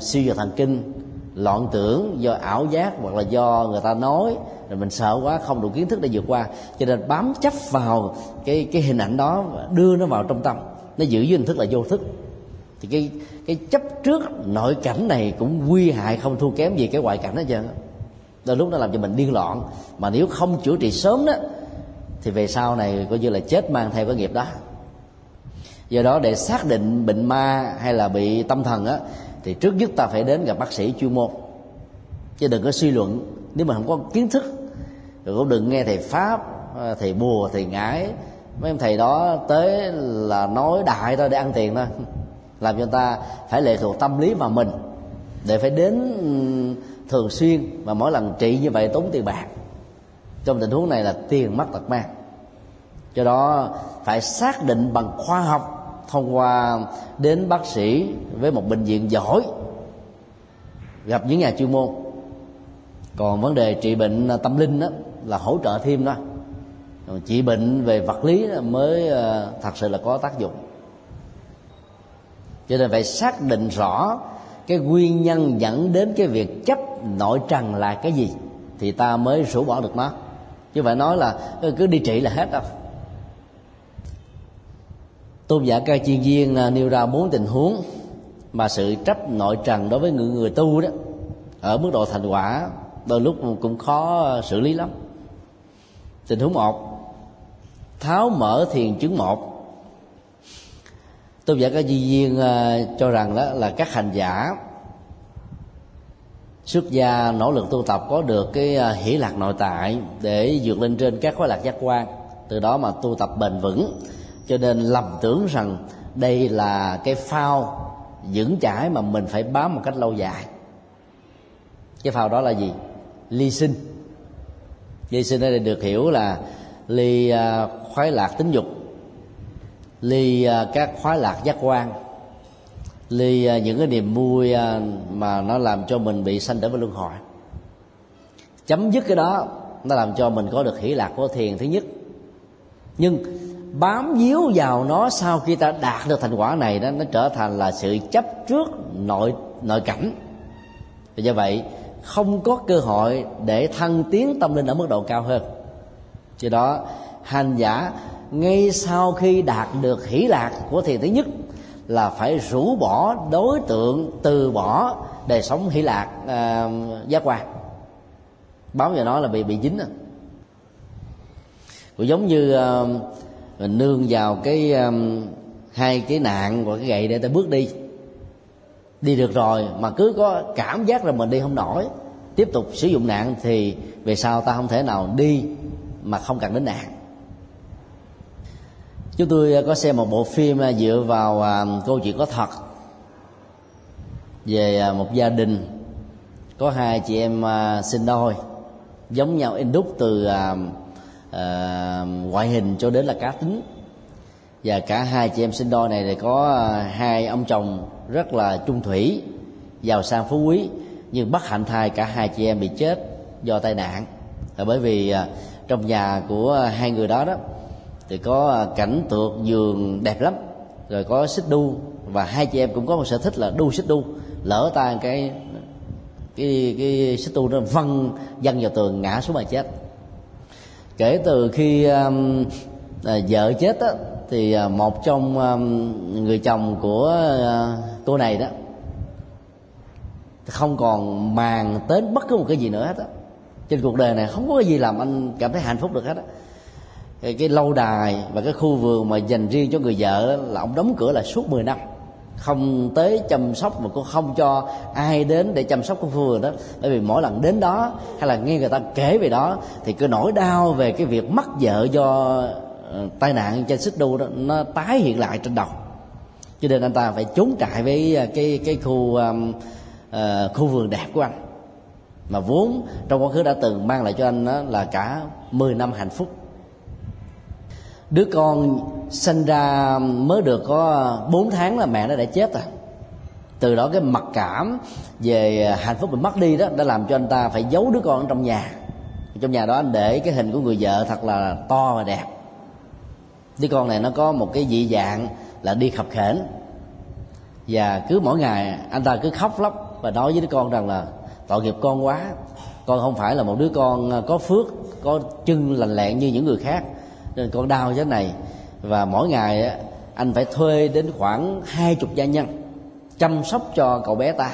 siêu giờ thần kinh, loạn tưởng do ảo giác hoặc là do người ta nói, rồi mình sợ quá, không đủ kiến thức để vượt qua. Cho nên bám chấp vào cái cái hình ảnh đó đưa nó vào trong tâm nó giữ với hình thức là vô thức. Thì cái cái chấp trước nội cảnh này cũng nguy hại, không thua kém gì cái ngoại cảnh hết trơn đôi lúc nó làm cho mình điên loạn. Mà nếu không chữa trị sớm đó, thì về sau này coi như là chết mang theo cái nghiệp đó. Do đó để xác định bệnh ma hay là bị tâm thần á, thì trước nhất ta phải đến gặp bác sĩ chuyên môn. Chứ đừng có suy luận. Nếu mà không có kiến thức, rồi cũng đừng nghe thầy pháp ờ, thầy bùa, thầy ngải mấy ông thầy đó tới là nói đại thôi, để ăn tiền thôi. (laughs) Làm cho ta phải lệ thuộc tâm lý vào mình, để phải đến ừ, thường xuyên và mỗi lần trị như vậy tốn tiền bạc. Trong tình huống này là tiền mất tật mang. Do đó phải xác định bằng khoa học, thông qua đến bác sĩ với một bệnh viện giỏi, gặp những nhà chuyên môn. Còn vấn đề trị bệnh à, tâm linh đó là hỗ trợ thêm đó còn chỉ bệnh về vật lý mới ờ, thật sự là có tác dụng. Cho nên phải xác định rõ cái nguyên nhân dẫn đến cái việc chấp nội trần là cái gì thì ta mới rũ bỏ được nó. Chứ phải nói là ờ, cứ đi trị là hết đâu. Tôn giả ca chuyên viên à, nêu ra bốn tình huống mà sự chấp nội trần đối với người người tu đó, ở mức độ thành quả, đôi lúc cũng khó xử lý lắm. Tình huống một tháo mở thiền chứng một. Tôn giả các di viên uh, cho rằng đó là các hành giả xuất gia nỗ lực tu tập có được cái uh, hỷ lạc nội tại để vượt lên trên các khối lạc giác quan từ đó mà tu tập bền vững. Cho nên lầm tưởng rằng đây là cái phao vững chãi mà mình phải bám một cách lâu dài. Cái phao đó là gì? Ly sinh. Ly sinh đây được hiểu là ly uh, khoái lạc tính dục, ly à, các khoái lạc giác quan, ly à, những cái niềm vui à, mà nó làm cho mình bị sanh tử và luân hồi. Chấm dứt cái đó, nó làm cho mình có được hỷ lạc của thiền thứ nhất. Nhưng bám víu vào nó sau khi ta đạt được thành quả này đó, nó trở thành là sự chấp trước nội nội cảnh. Và do vậy, không có cơ hội để thăng tiến tâm linh ở mức độ cao hơn. Do đó hành giả ngay sau khi đạt được hỷ lạc của thiền thứ nhất là phải rũ bỏ đối tượng từ bỏ đời sống hỷ lạc uh, giác quan báo giờ nói là bị bị dính à. cũng giống như uh, mình nương vào cái um, hai cái nạn và cái gậy để ta bước đi. Đi được rồi mà cứ có cảm giác là mình đi không nổi. Tiếp tục sử dụng nạn thì về sau ta không thể nào đi mà không cần đến nạn chúng tôi à, có xem một bộ phim à, dựa vào à, câu chuyện có thật về một gia đình. Có hai chị em sinh đôi, giống nhau in đúc từ ngoại hình cho đến là cá tính. Và cả hai chị em sinh đôi này thì có hai ông chồng rất là trung thủy, giàu sang phú quý, nhưng bất hạnh thai cả hai chị em bị chết do tai nạn. Là bởi vì trong nhà của hai người đó đó thì có à, cảnh tượng giường đẹp lắm. Rồi có xích đu. Và hai chị em cũng có một sở thích là đu xích đu. Lỡ tay cái cái cái xích đu nó văng văng vào tường ngã xuống mà chết. Kể từ khi um, à, vợ chết á, thì à, một trong um, người chồng của uh, cô này đó không còn màng đến bất cứ một cái gì nữa hết á. Trên cuộc đời này không có cái gì làm anh cảm thấy hạnh phúc được hết á cái, cái lâu đài và cái khu vườn mà dành riêng cho người vợ là ông đóng cửa là suốt 10 năm. Không tới chăm sóc mà cũng không cho ai đến để chăm sóc cái khu vườn đó. Bởi vì mỗi lần đến đó hay là nghe người ta kể về đó thì cái nỗi đau về cái việc mất vợ do ờ, tai nạn trên xích đu đó nó tái hiện lại trên đầu. Cho nên anh ta phải trốn trại với ờ, cái cái khu um, uh, khu vườn đẹp của anh. Mà vốn trong quá khứ đã từng mang lại cho anh đó là cả 10 năm hạnh phúc đứa con sinh ra mới được có 4 tháng là mẹ nó đã chết rồi. Từ đó cái mặc cảm về hạnh phúc bị mất đi đó đã làm cho anh ta phải giấu đứa con ở trong nhà. Trong nhà đó anh để cái hình của người vợ thật là to và đẹp. Đứa con này nó có một cái dị dạng là đi khập khểnh. Và cứ mỗi ngày anh ta cứ khóc lóc và nói với đứa con rằng là tội nghiệp con quá, con không phải là một đứa con có phước, có chân lành lẹn như những người khác nên con đau thế này. Và mỗi ngày anh phải thuê đến khoảng hai chục gia nhân chăm sóc cho cậu bé ta.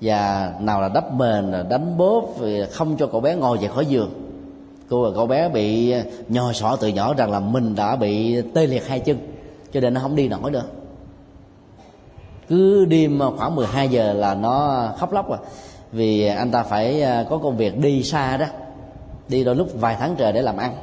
Và nào là đắp mền là đánh bóp không cho cậu bé ngồi dậy khỏi giường. Cô và cậu bé bị nhò sọ từ nhỏ rằng là mình đã bị tê liệt hai chân, cho nên nó không đi nổi nữa. Cứ đêm khoảng 12 giờ là nó khóc lóc rồi vì anh ta phải à, có công việc đi xa đó, đi đôi lúc vài tháng trời để làm ăn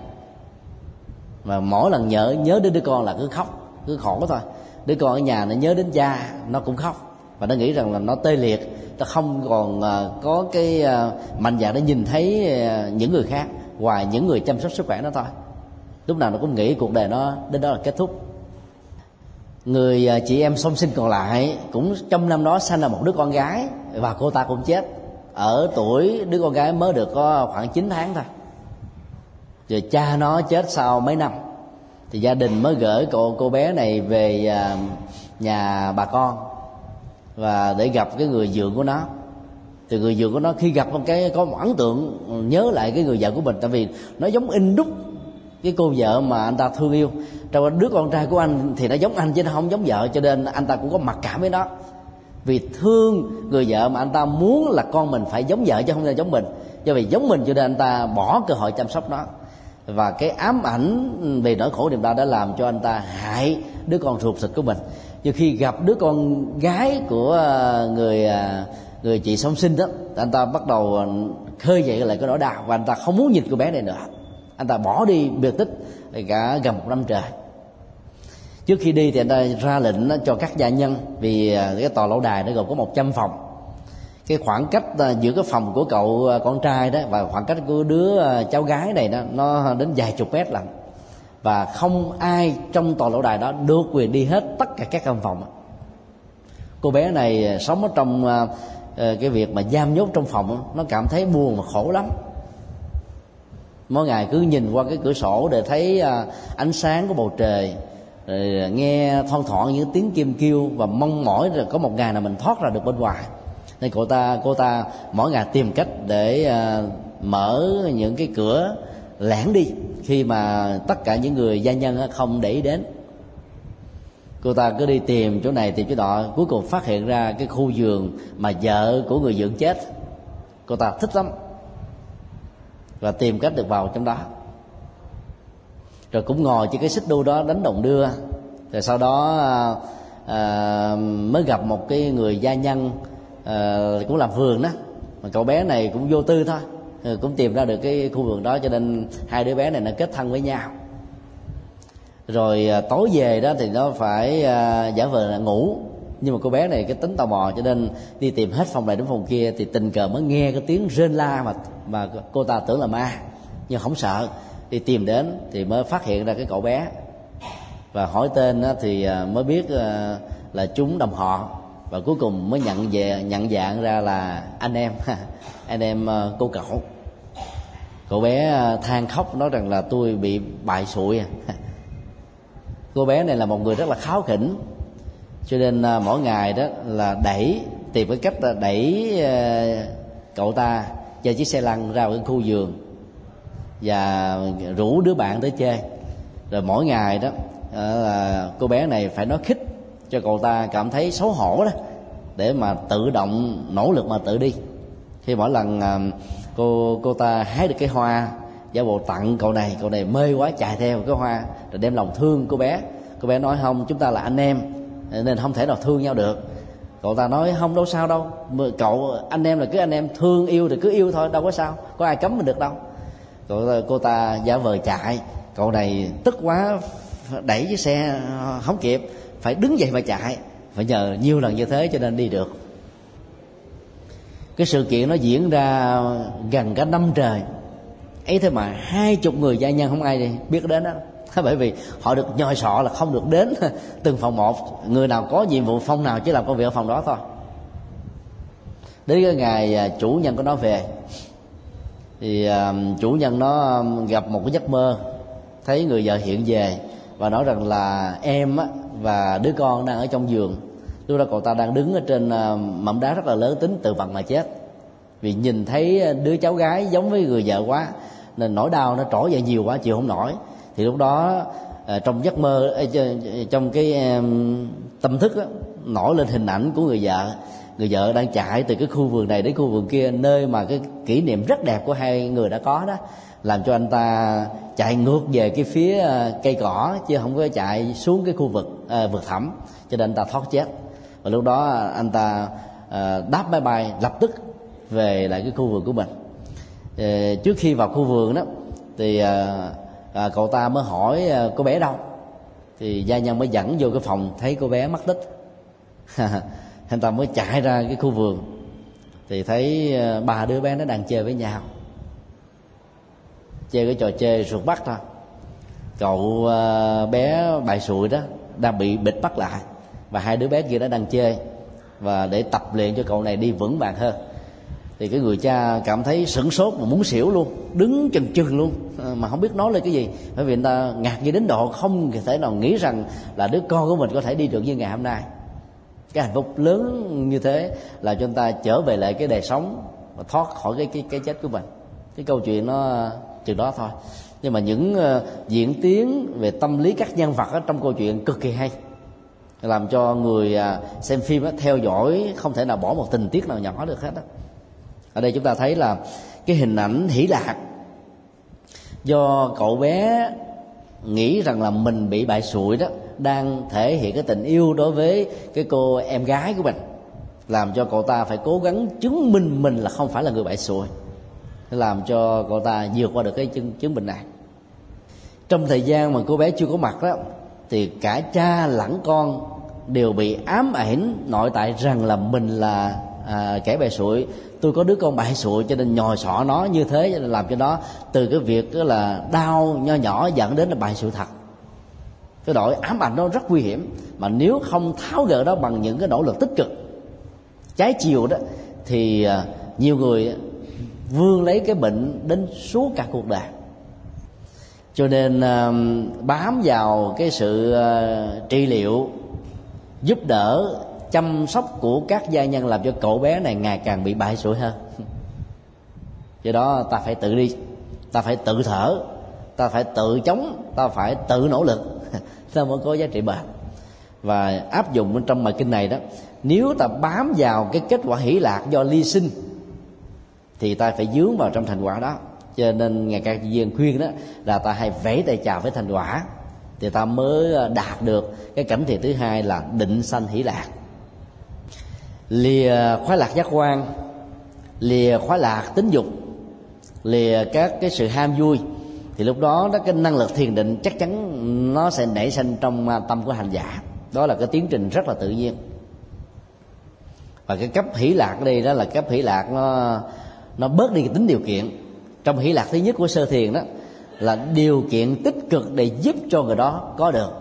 mà mỗi lần nhớ nhớ đến đứa con là cứ khóc, cứ khổ thôi. Đứa con ở nhà nó nhớ đến cha, nó cũng khóc. Và nó nghĩ rằng là nó tê liệt. Nó không còn à, có cái à, mạnh dạng để nhìn thấy à, những người khác ngoài những người chăm sóc sức khỏe nó thôi. Lúc nào nó cũng nghĩ cuộc đời nó, đến đó là kết thúc. Người chị em song sinh còn lại cũng trong năm đó sanh là một đứa con gái và cô ta cũng chết. Ở tuổi đứa con gái mới được có khoảng 9 tháng thôi rồi cha nó chết sau mấy năm. Thì gia đình mới gửi cô cô bé này về à, nhà bà con. Và để gặp cái người dượng của nó. Thì người dượng của nó khi gặp một cái, có một ấn tượng, nhớ lại cái người vợ của mình. Tại vì nó giống in đúc cái cô vợ mà anh ta thương yêu. Trong đứa con trai của anh thì nó giống anh chứ nó không giống vợ, cho nên anh ta cũng có mặc cảm với nó. Vì thương người vợ mà anh ta muốn là con mình phải giống vợ chứ không là giống mình. Do vì giống mình cho nên anh ta bỏ cơ hội chăm sóc nó và cái ám ảnh về nỗi khổ niềm đau đã làm cho anh ta hại đứa con ruột thịt của mình. Như khi gặp đứa con gái của à, người à, người chị sống sinh đó, anh ta bắt đầu à, khơi dậy lại cái nỗi đau và anh ta không muốn nhìn cô bé này nữa. Anh ta bỏ đi biệt tích cả gần một năm trời. Trước khi đi thì anh ta ra lệnh cho các gia nhân vì cái tòa lâu đài nó gồm có 100 phòng cái khoảng cách à, giữa cái phòng của cậu à, con trai đó và khoảng cách của đứa à, cháu gái này đó, nó đến vài chục mét lận. Và không ai trong tòa lỗ đài đó được quyền đi hết tất cả các căn phòng. Cô bé này sống ở trong cái việc mà giam nhốt trong phòng nó cảm thấy buồn và khổ lắm. Mỗi ngày cứ nhìn qua cái cửa sổ để thấy ánh sáng của bầu trời, rồi nghe thoang thoảng những tiếng kim kêu và mong mỏi là có một ngày nào mình thoát ra được bên ngoài nên cô ta cô ta mỗi ngày tìm cách để à, mở những cái cửa lẻn đi khi mà tất cả những người gia nhân không để ý đến. Cô ta cứ đi tìm chỗ này tìm chỗ nọ cuối cùng phát hiện ra cái khu giường mà vợ của người dưỡng chết. Cô ta thích lắm và tìm cách được vào trong đó. Rồi cũng ngồi trên cái xích đu đó đánh đồng đưa. Rồi sau đó à, à, mới gặp một cái người gia nhân à, cũng làm vườn đó. Mà cậu bé này cũng vô tư thôi. Ừ, cũng tìm ra được cái khu vườn đó cho nên hai đứa bé này nó kết thân với nhau. Rồi à, tối về đó thì nó phải à, giả vờ là ngủ. Nhưng mà cô bé này cái tính tò mò cho nên đi tìm hết phòng này đến phòng kia thì tình cờ mới nghe cái tiếng rên la mà mà cô ta tưởng là ma. Nhưng không sợ. Đi tìm đến thì mới phát hiện ra cái cậu bé. Và hỏi tên thì à, mới biết à, là chúng đồng họ và cuối cùng mới nhận về, nhận dạng ra là anh em anh em ờ, cô cậu. Cô bé ờ, than khóc nói rằng là tôi bị bại sụi à. Cô bé này là một người rất là kháo khỉnh. Cho nên ờ, mỗi ngày đó là đẩy, tìm cái cách là đẩy cậu ta cho chiếc xe lăn ra cái khu vườn và rủ đứa bạn tới chơi. Rồi mỗi ngày đó là cô bé này phải nói khích cho cậu ta cảm thấy xấu hổ đó để mà tự động nỗ lực mà tự đi. Khi mỗi lần à, cô cô ta hái được cái hoa giả bộ tặng cậu này cậu này mê quá chạy theo cái hoa rồi đem lòng thương cô bé. Cô bé nói không chúng ta là anh em nên không thể nào thương nhau được. Cậu ta nói không đâu sao đâu cậu anh em là cứ anh em thương yêu thì cứ yêu thôi đâu có sao có ai cấm mình được đâu. Cậu ta, cô ta giả vờ chạy cậu này tức quá đẩy chiếc xe à, không kịp phải đứng dậy mà chạy. Phải nhờ nhiều lần như thế cho nên đi được. Cái sự kiện nó diễn ra gần cả năm trời. Ấy thế mà hai chục người gia nhân, không ai biết đến đó. (laughs) Bởi vì họ được nhòi sọ là không được đến (laughs) từng phòng một. Người nào có nhiệm vụ phòng nào chỉ làm công việc ở phòng đó thôi. Đến cái ngày à, chủ nhân của nó về, thì à, chủ nhân nó à, gặp một cái giấc mơ. Thấy người vợ hiện về và nói rằng là em á và đứa con đang ở trong giường. Lúc đó cậu ta đang đứng ở trên à, mỏm đá rất là lớn tính tự vận mà chết. Vì nhìn thấy đứa cháu gái giống với người vợ quá nên nỗi đau nó trỗi dậy nhiều quá chịu không nổi. Thì lúc đó à, trong giấc mơ à, trong cái tâm thức đó, nổi lên hình ảnh của người vợ. Người vợ đang chạy từ cái khu vườn này đến khu vườn kia nơi mà cái kỷ niệm rất đẹp của hai người đã có đó làm cho anh ta chạy ngược về cái phía ờ, cây cỏ chứ không có chạy xuống cái khu vực à, vực thẳm. Cho nên anh ta thoát chết. Và lúc đó anh ta à, đáp máy bay lập tức về lại cái khu vườn của mình. À, trước khi vào khu vườn đó thì à, à, cậu ta mới hỏi à, cô bé đâu. Thì gia nhân mới dẫn vô cái phòng thấy cô bé mất tích. (laughs) Anh ta mới chạy ra cái khu vườn. Thì thấy à, ba đứa bé nó đang chơi với nhau chơi cái trò chơi ruột bắt thôi. Cậu ờ, bé bài sụi đó đang bị bịt bắt lại và hai đứa bé kia đã đang chơi. Và để tập luyện cho cậu này đi vững vàng hơn. Thì cái người cha cảm thấy sửng sốt mà muốn xỉu luôn, đứng chừng chừng luôn. Ờ, mà không biết nói lên cái gì. Bởi vì người ta ngạc nhiên đến độ không thể nào nghĩ rằng là đứa con của mình có thể đi được như ngày hôm nay. Cái hạnh phúc lớn như thế là cho chúng ta trở về lại cái đời sống và thoát khỏi cái cái cái chết của mình. Cái câu chuyện nó chừng đó thôi. Nhưng mà những uh, diễn tiến về tâm lý các nhân vật ở trong câu chuyện cực kỳ hay. Làm cho người uh, xem phim theo dõi không thể nào bỏ một tình tiết nào nhỏ được hết đó ở đây chúng ta thấy là cái hình ảnh hỷ lạc do cậu bé nghĩ rằng là mình bị bại sụi đó đang thể hiện cái tình yêu đối với cái cô em gái của mình. Làm cho cậu ta phải cố gắng chứng minh mình là không phải là người bại sụi làm cho cậu ta vượt qua được cái chứng, chứng bệnh này. Trong thời gian mà cô bé chưa có mặt đó thì cả cha lẫn con đều bị ám ảnh nội tại rằng là mình là à, kẻ bại sụi. Tôi có đứa con bại sụi cho nên nhòi sọ nó như thế cho nên làm cho nó từ cái việc đó là đau nho nhỏ dẫn đến là bại sụi thật. Cái đội ám ảnh nó rất nguy hiểm mà nếu không tháo gỡ đó bằng những cái nỗ lực tích cực trái chiều đó thì à, nhiều người vươn lấy cái bệnh đến suốt cả cuộc đời. Cho nên à, bám vào cái sự à, trị liệu, giúp đỡ, chăm sóc của các gia nhân làm cho cậu bé này ngày càng bị bại sụi hơn. Do đó ta phải tự đi, ta phải tự thở, ta phải tự chống, ta phải tự nỗ lực. (laughs) Ta mới có giá trị bền. Và áp dụng bên trong bài kinh này đó, nếu ta bám vào cái kết quả hỷ lạc do ly sinh thì ta phải dướng vào trong thành quả đó. Cho nên ngài ca viên khuyên đó, là ta hay vẫy tay chào với thành quả, thì ta mới ờ, đạt được cái cảnh thiện thứ hai là định sanh hỷ lạc. Lìa khoái lạc giác quan, lìa khoái lạc tính dục, lìa các cái sự ham vui, thì lúc đó đó cái năng lực thiền định chắc chắn nó sẽ nảy sinh trong ờ, tâm của hành giả. Đó là cái tiến trình rất là tự nhiên. Và cái cấp hỷ lạc ở đây đó là cấp hỷ lạc nó nó bớt đi cái tính điều kiện. Trong hỷ lạc thứ nhất của sơ thiền đó, là điều kiện tích cực để giúp cho người đó có được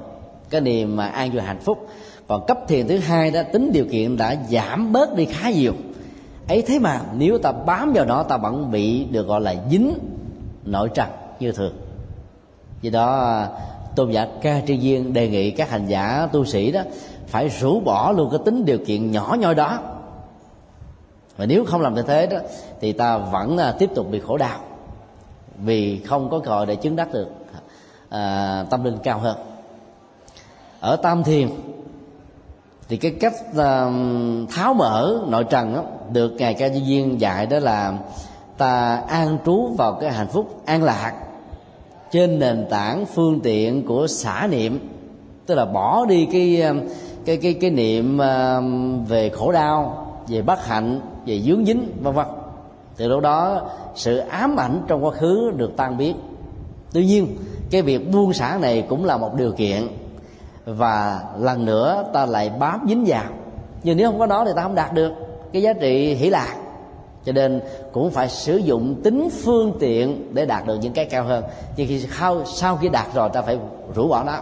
cái niềm mà an vui hạnh phúc. Còn cấp thiền thứ hai đó, tính điều kiện đã giảm bớt đi khá nhiều. Ấy thế mà nếu ta bám vào nó, ta vẫn bị được gọi là dính nội trần như thường. Vì đó, tôn giả ca tri viên đề nghị các hành giả tu sĩ đó phải rũ bỏ luôn cái tính điều kiện nhỏ nhoi đó và nếu không làm như thế đó thì ta vẫn à, tiếp tục bị khổ đau. Vì không có cơ để chứng đắc được à, tâm linh cao hơn. Ở tam thiền thì cái cách à, tháo mở nội trần đó, được ngài ca di viên dạy đó là ta an trú vào cái hạnh phúc an lạc trên nền tảng phương tiện của xả niệm. Tức là bỏ đi cái à, cái cái cái niệm à, về khổ đau về bất hạnh về dướng dính vân vân. Từ lúc đó sự ám ảnh trong quá khứ được tan biến. Tuy nhiên cái việc buông xả này cũng là một điều kiện. Và lần nữa ta lại bám dính vào. Nhưng nếu không có nó thì ta không đạt được cái giá trị hỷ lạc. Cho nên cũng phải sử dụng tính phương tiện để đạt được những cái cao hơn. Nhưng khi sau, sau khi đạt rồi ta phải rũ bỏ nó.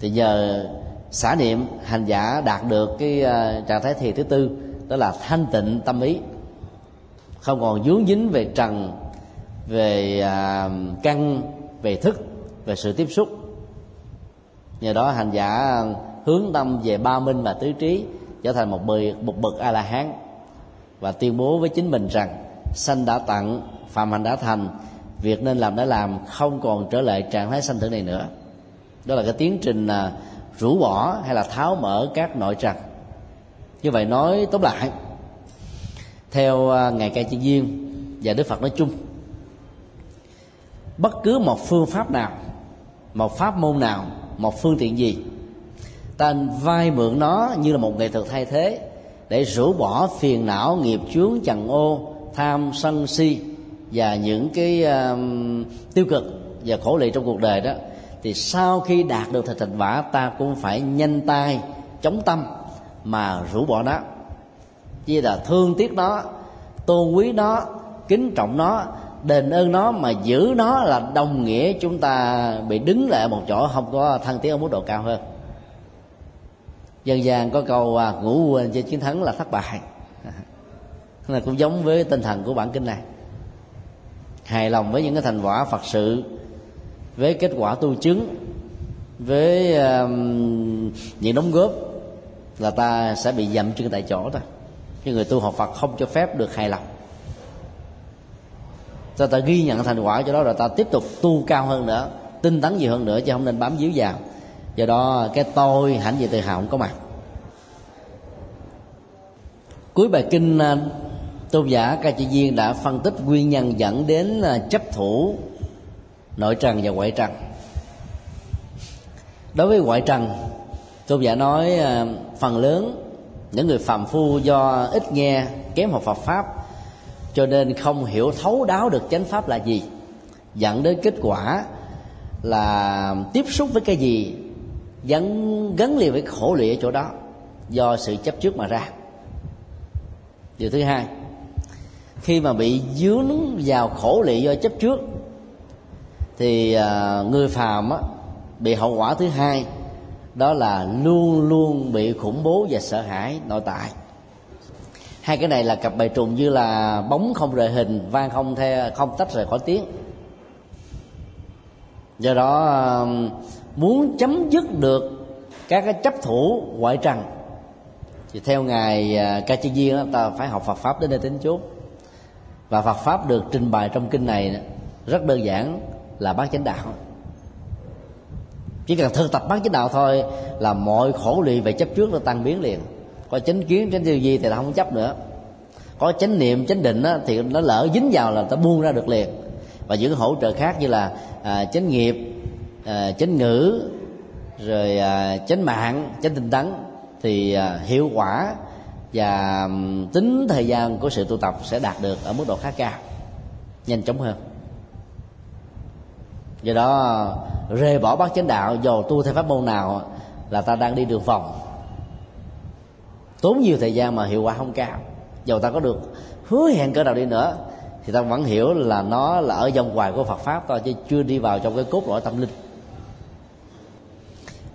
Thì nhờ xả niệm hành giả đạt được cái ờ, trạng thái thiền thứ tư đó là thanh tịnh tâm ý. Không còn dướng dính về trần, về à, căn, về thức, về sự tiếp xúc. Nhờ đó hành giả hướng tâm về ba minh và tứ trí, trở thành một bậc một bậc a la hán và tuyên bố với chính mình rằng, sanh đã tặng phạm hành đã thành, việc nên làm đã làm, không còn trở lại trạng thái sanh tử này nữa. Đó là cái tiến trình à, rũ bỏ hay là tháo mở các nội trần như vậy nói tóm lại theo à, ngài ca chi duyên và đức phật nói chung bất cứ một phương pháp nào một pháp môn nào một phương tiện gì ta vay mượn nó như là một nghệ thuật thay thế để rũ bỏ phiền não nghiệp chướng trần ô tham sân si và những cái uh, tiêu cực và khổ lị trong cuộc đời đó thì sau khi đạt được thành thành quả ta cũng phải nhanh tay chống tâm mà rũ bỏ nó. Như là thương tiếc nó tôn quý nó kính trọng nó đền ơn nó mà giữ nó là đồng nghĩa chúng ta bị đứng lại một chỗ không có thăng tiến ở mức độ cao hơn. Dân gian có câu à, ngủ quên cho chiến thắng là thất bại. (laughs) Là cũng giống với tinh thần của bản kinh này. Hài lòng với những cái thành quả phật sự với kết quả tu chứng với uh, những đóng góp là ta sẽ bị dậm chân tại chỗ thôi. Chứ người tu học phật không cho phép được hài lòng. Ta ta ghi nhận thành quả cho đó rồi ta tiếp tục tu cao hơn nữa, tinh tấn nhiều hơn nữa chứ không nên bám víu vào. Do đó cái tôi hãnh diện tự hào không có mặt. Cuối bài kinh à, tôn giả ca chỉ viên đã phân tích nguyên nhân dẫn đến à, chấp thủ nội trần và ngoại trần. Đối với ngoại trần tôn giả nói ờ, phần lớn những người phàm phu do ít nghe kém học Phật pháp cho nên không hiểu thấu đáo được chánh pháp là gì. Dẫn đến kết quả là tiếp xúc với cái gì gắn gắn liền với khổ lụy ở chỗ đó do sự chấp trước mà ra. Điều thứ hai khi mà bị dướng vào khổ lụy do chấp trước thì ờ, người phàm á, bị hậu quả thứ hai đó là luôn luôn bị khủng bố và sợ hãi, nội tại. Hai cái này là cặp bài trùng như là bóng không rời hình, vang không the, không tách rời khỏi tiếng. Do đó um, muốn chấm dứt được các cái chấp thủ ngoại trần, thì theo ngài uh, ca chi viên ta phải học Phật pháp đến đây tính chốt. Và Phật pháp được trình bày trong kinh này rất đơn giản là bát chánh đạo chỉ cần thực tập bát chánh đạo thôi là mọi khổ lụy về chấp trước nó tan biến liền. Có chánh kiến chánh tư duy thì ta không chấp nữa. Có chánh niệm chánh định á, thì nó lỡ dính vào là ta buông ra được liền. Và những hỗ trợ khác như là à, chánh nghiệp à, chánh ngữ rồi à, chánh mạng chánh tinh tấn thì à, hiệu quả và tính thời gian của sự tu tập sẽ đạt được ở mức độ khá cao. Nhanh chóng hơn do đó rời bỏ bát chánh đạo dầu tu theo pháp môn nào là ta đang đi đường vòng. Tốn nhiều thời gian mà hiệu quả không cao. Dầu ta có được hứa hẹn cỡ nào đi nữa, thì ta vẫn hiểu là nó là ở vòng ngoài của Phật pháp thôi, chứ chưa đi vào trong cái cốt lõi tâm linh.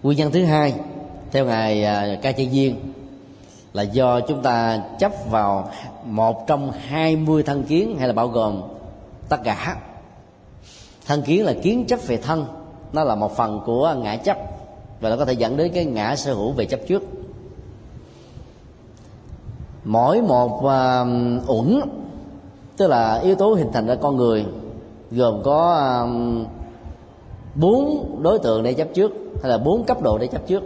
Nguyên nhân thứ hai, theo ngài à, ca chân viên là do chúng ta chấp vào một trong hai mươi thân kiến hay là bao gồm tất cả thân kiến là kiến chấp về thân. Nó là một phần của ngã chấp. Và nó có thể dẫn đến cái ngã sở hữu về chấp trước. Mỗi một uh, uẩn tức là yếu tố hình thành ra con người gồm có bốn bốn đối tượng để chấp trước hay là bốn cấp độ để chấp trước.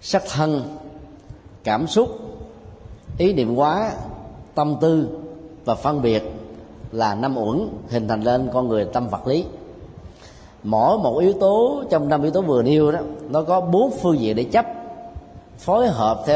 Sắc thân cảm xúc ý niệm quá tâm tư và phân biệt là năm uẩn, hình thành lên con người tâm vật lý. Mỗi một yếu tố, trong năm yếu tố vừa nêu đó, nó có bốn phương diện để chấp, phối hợp theo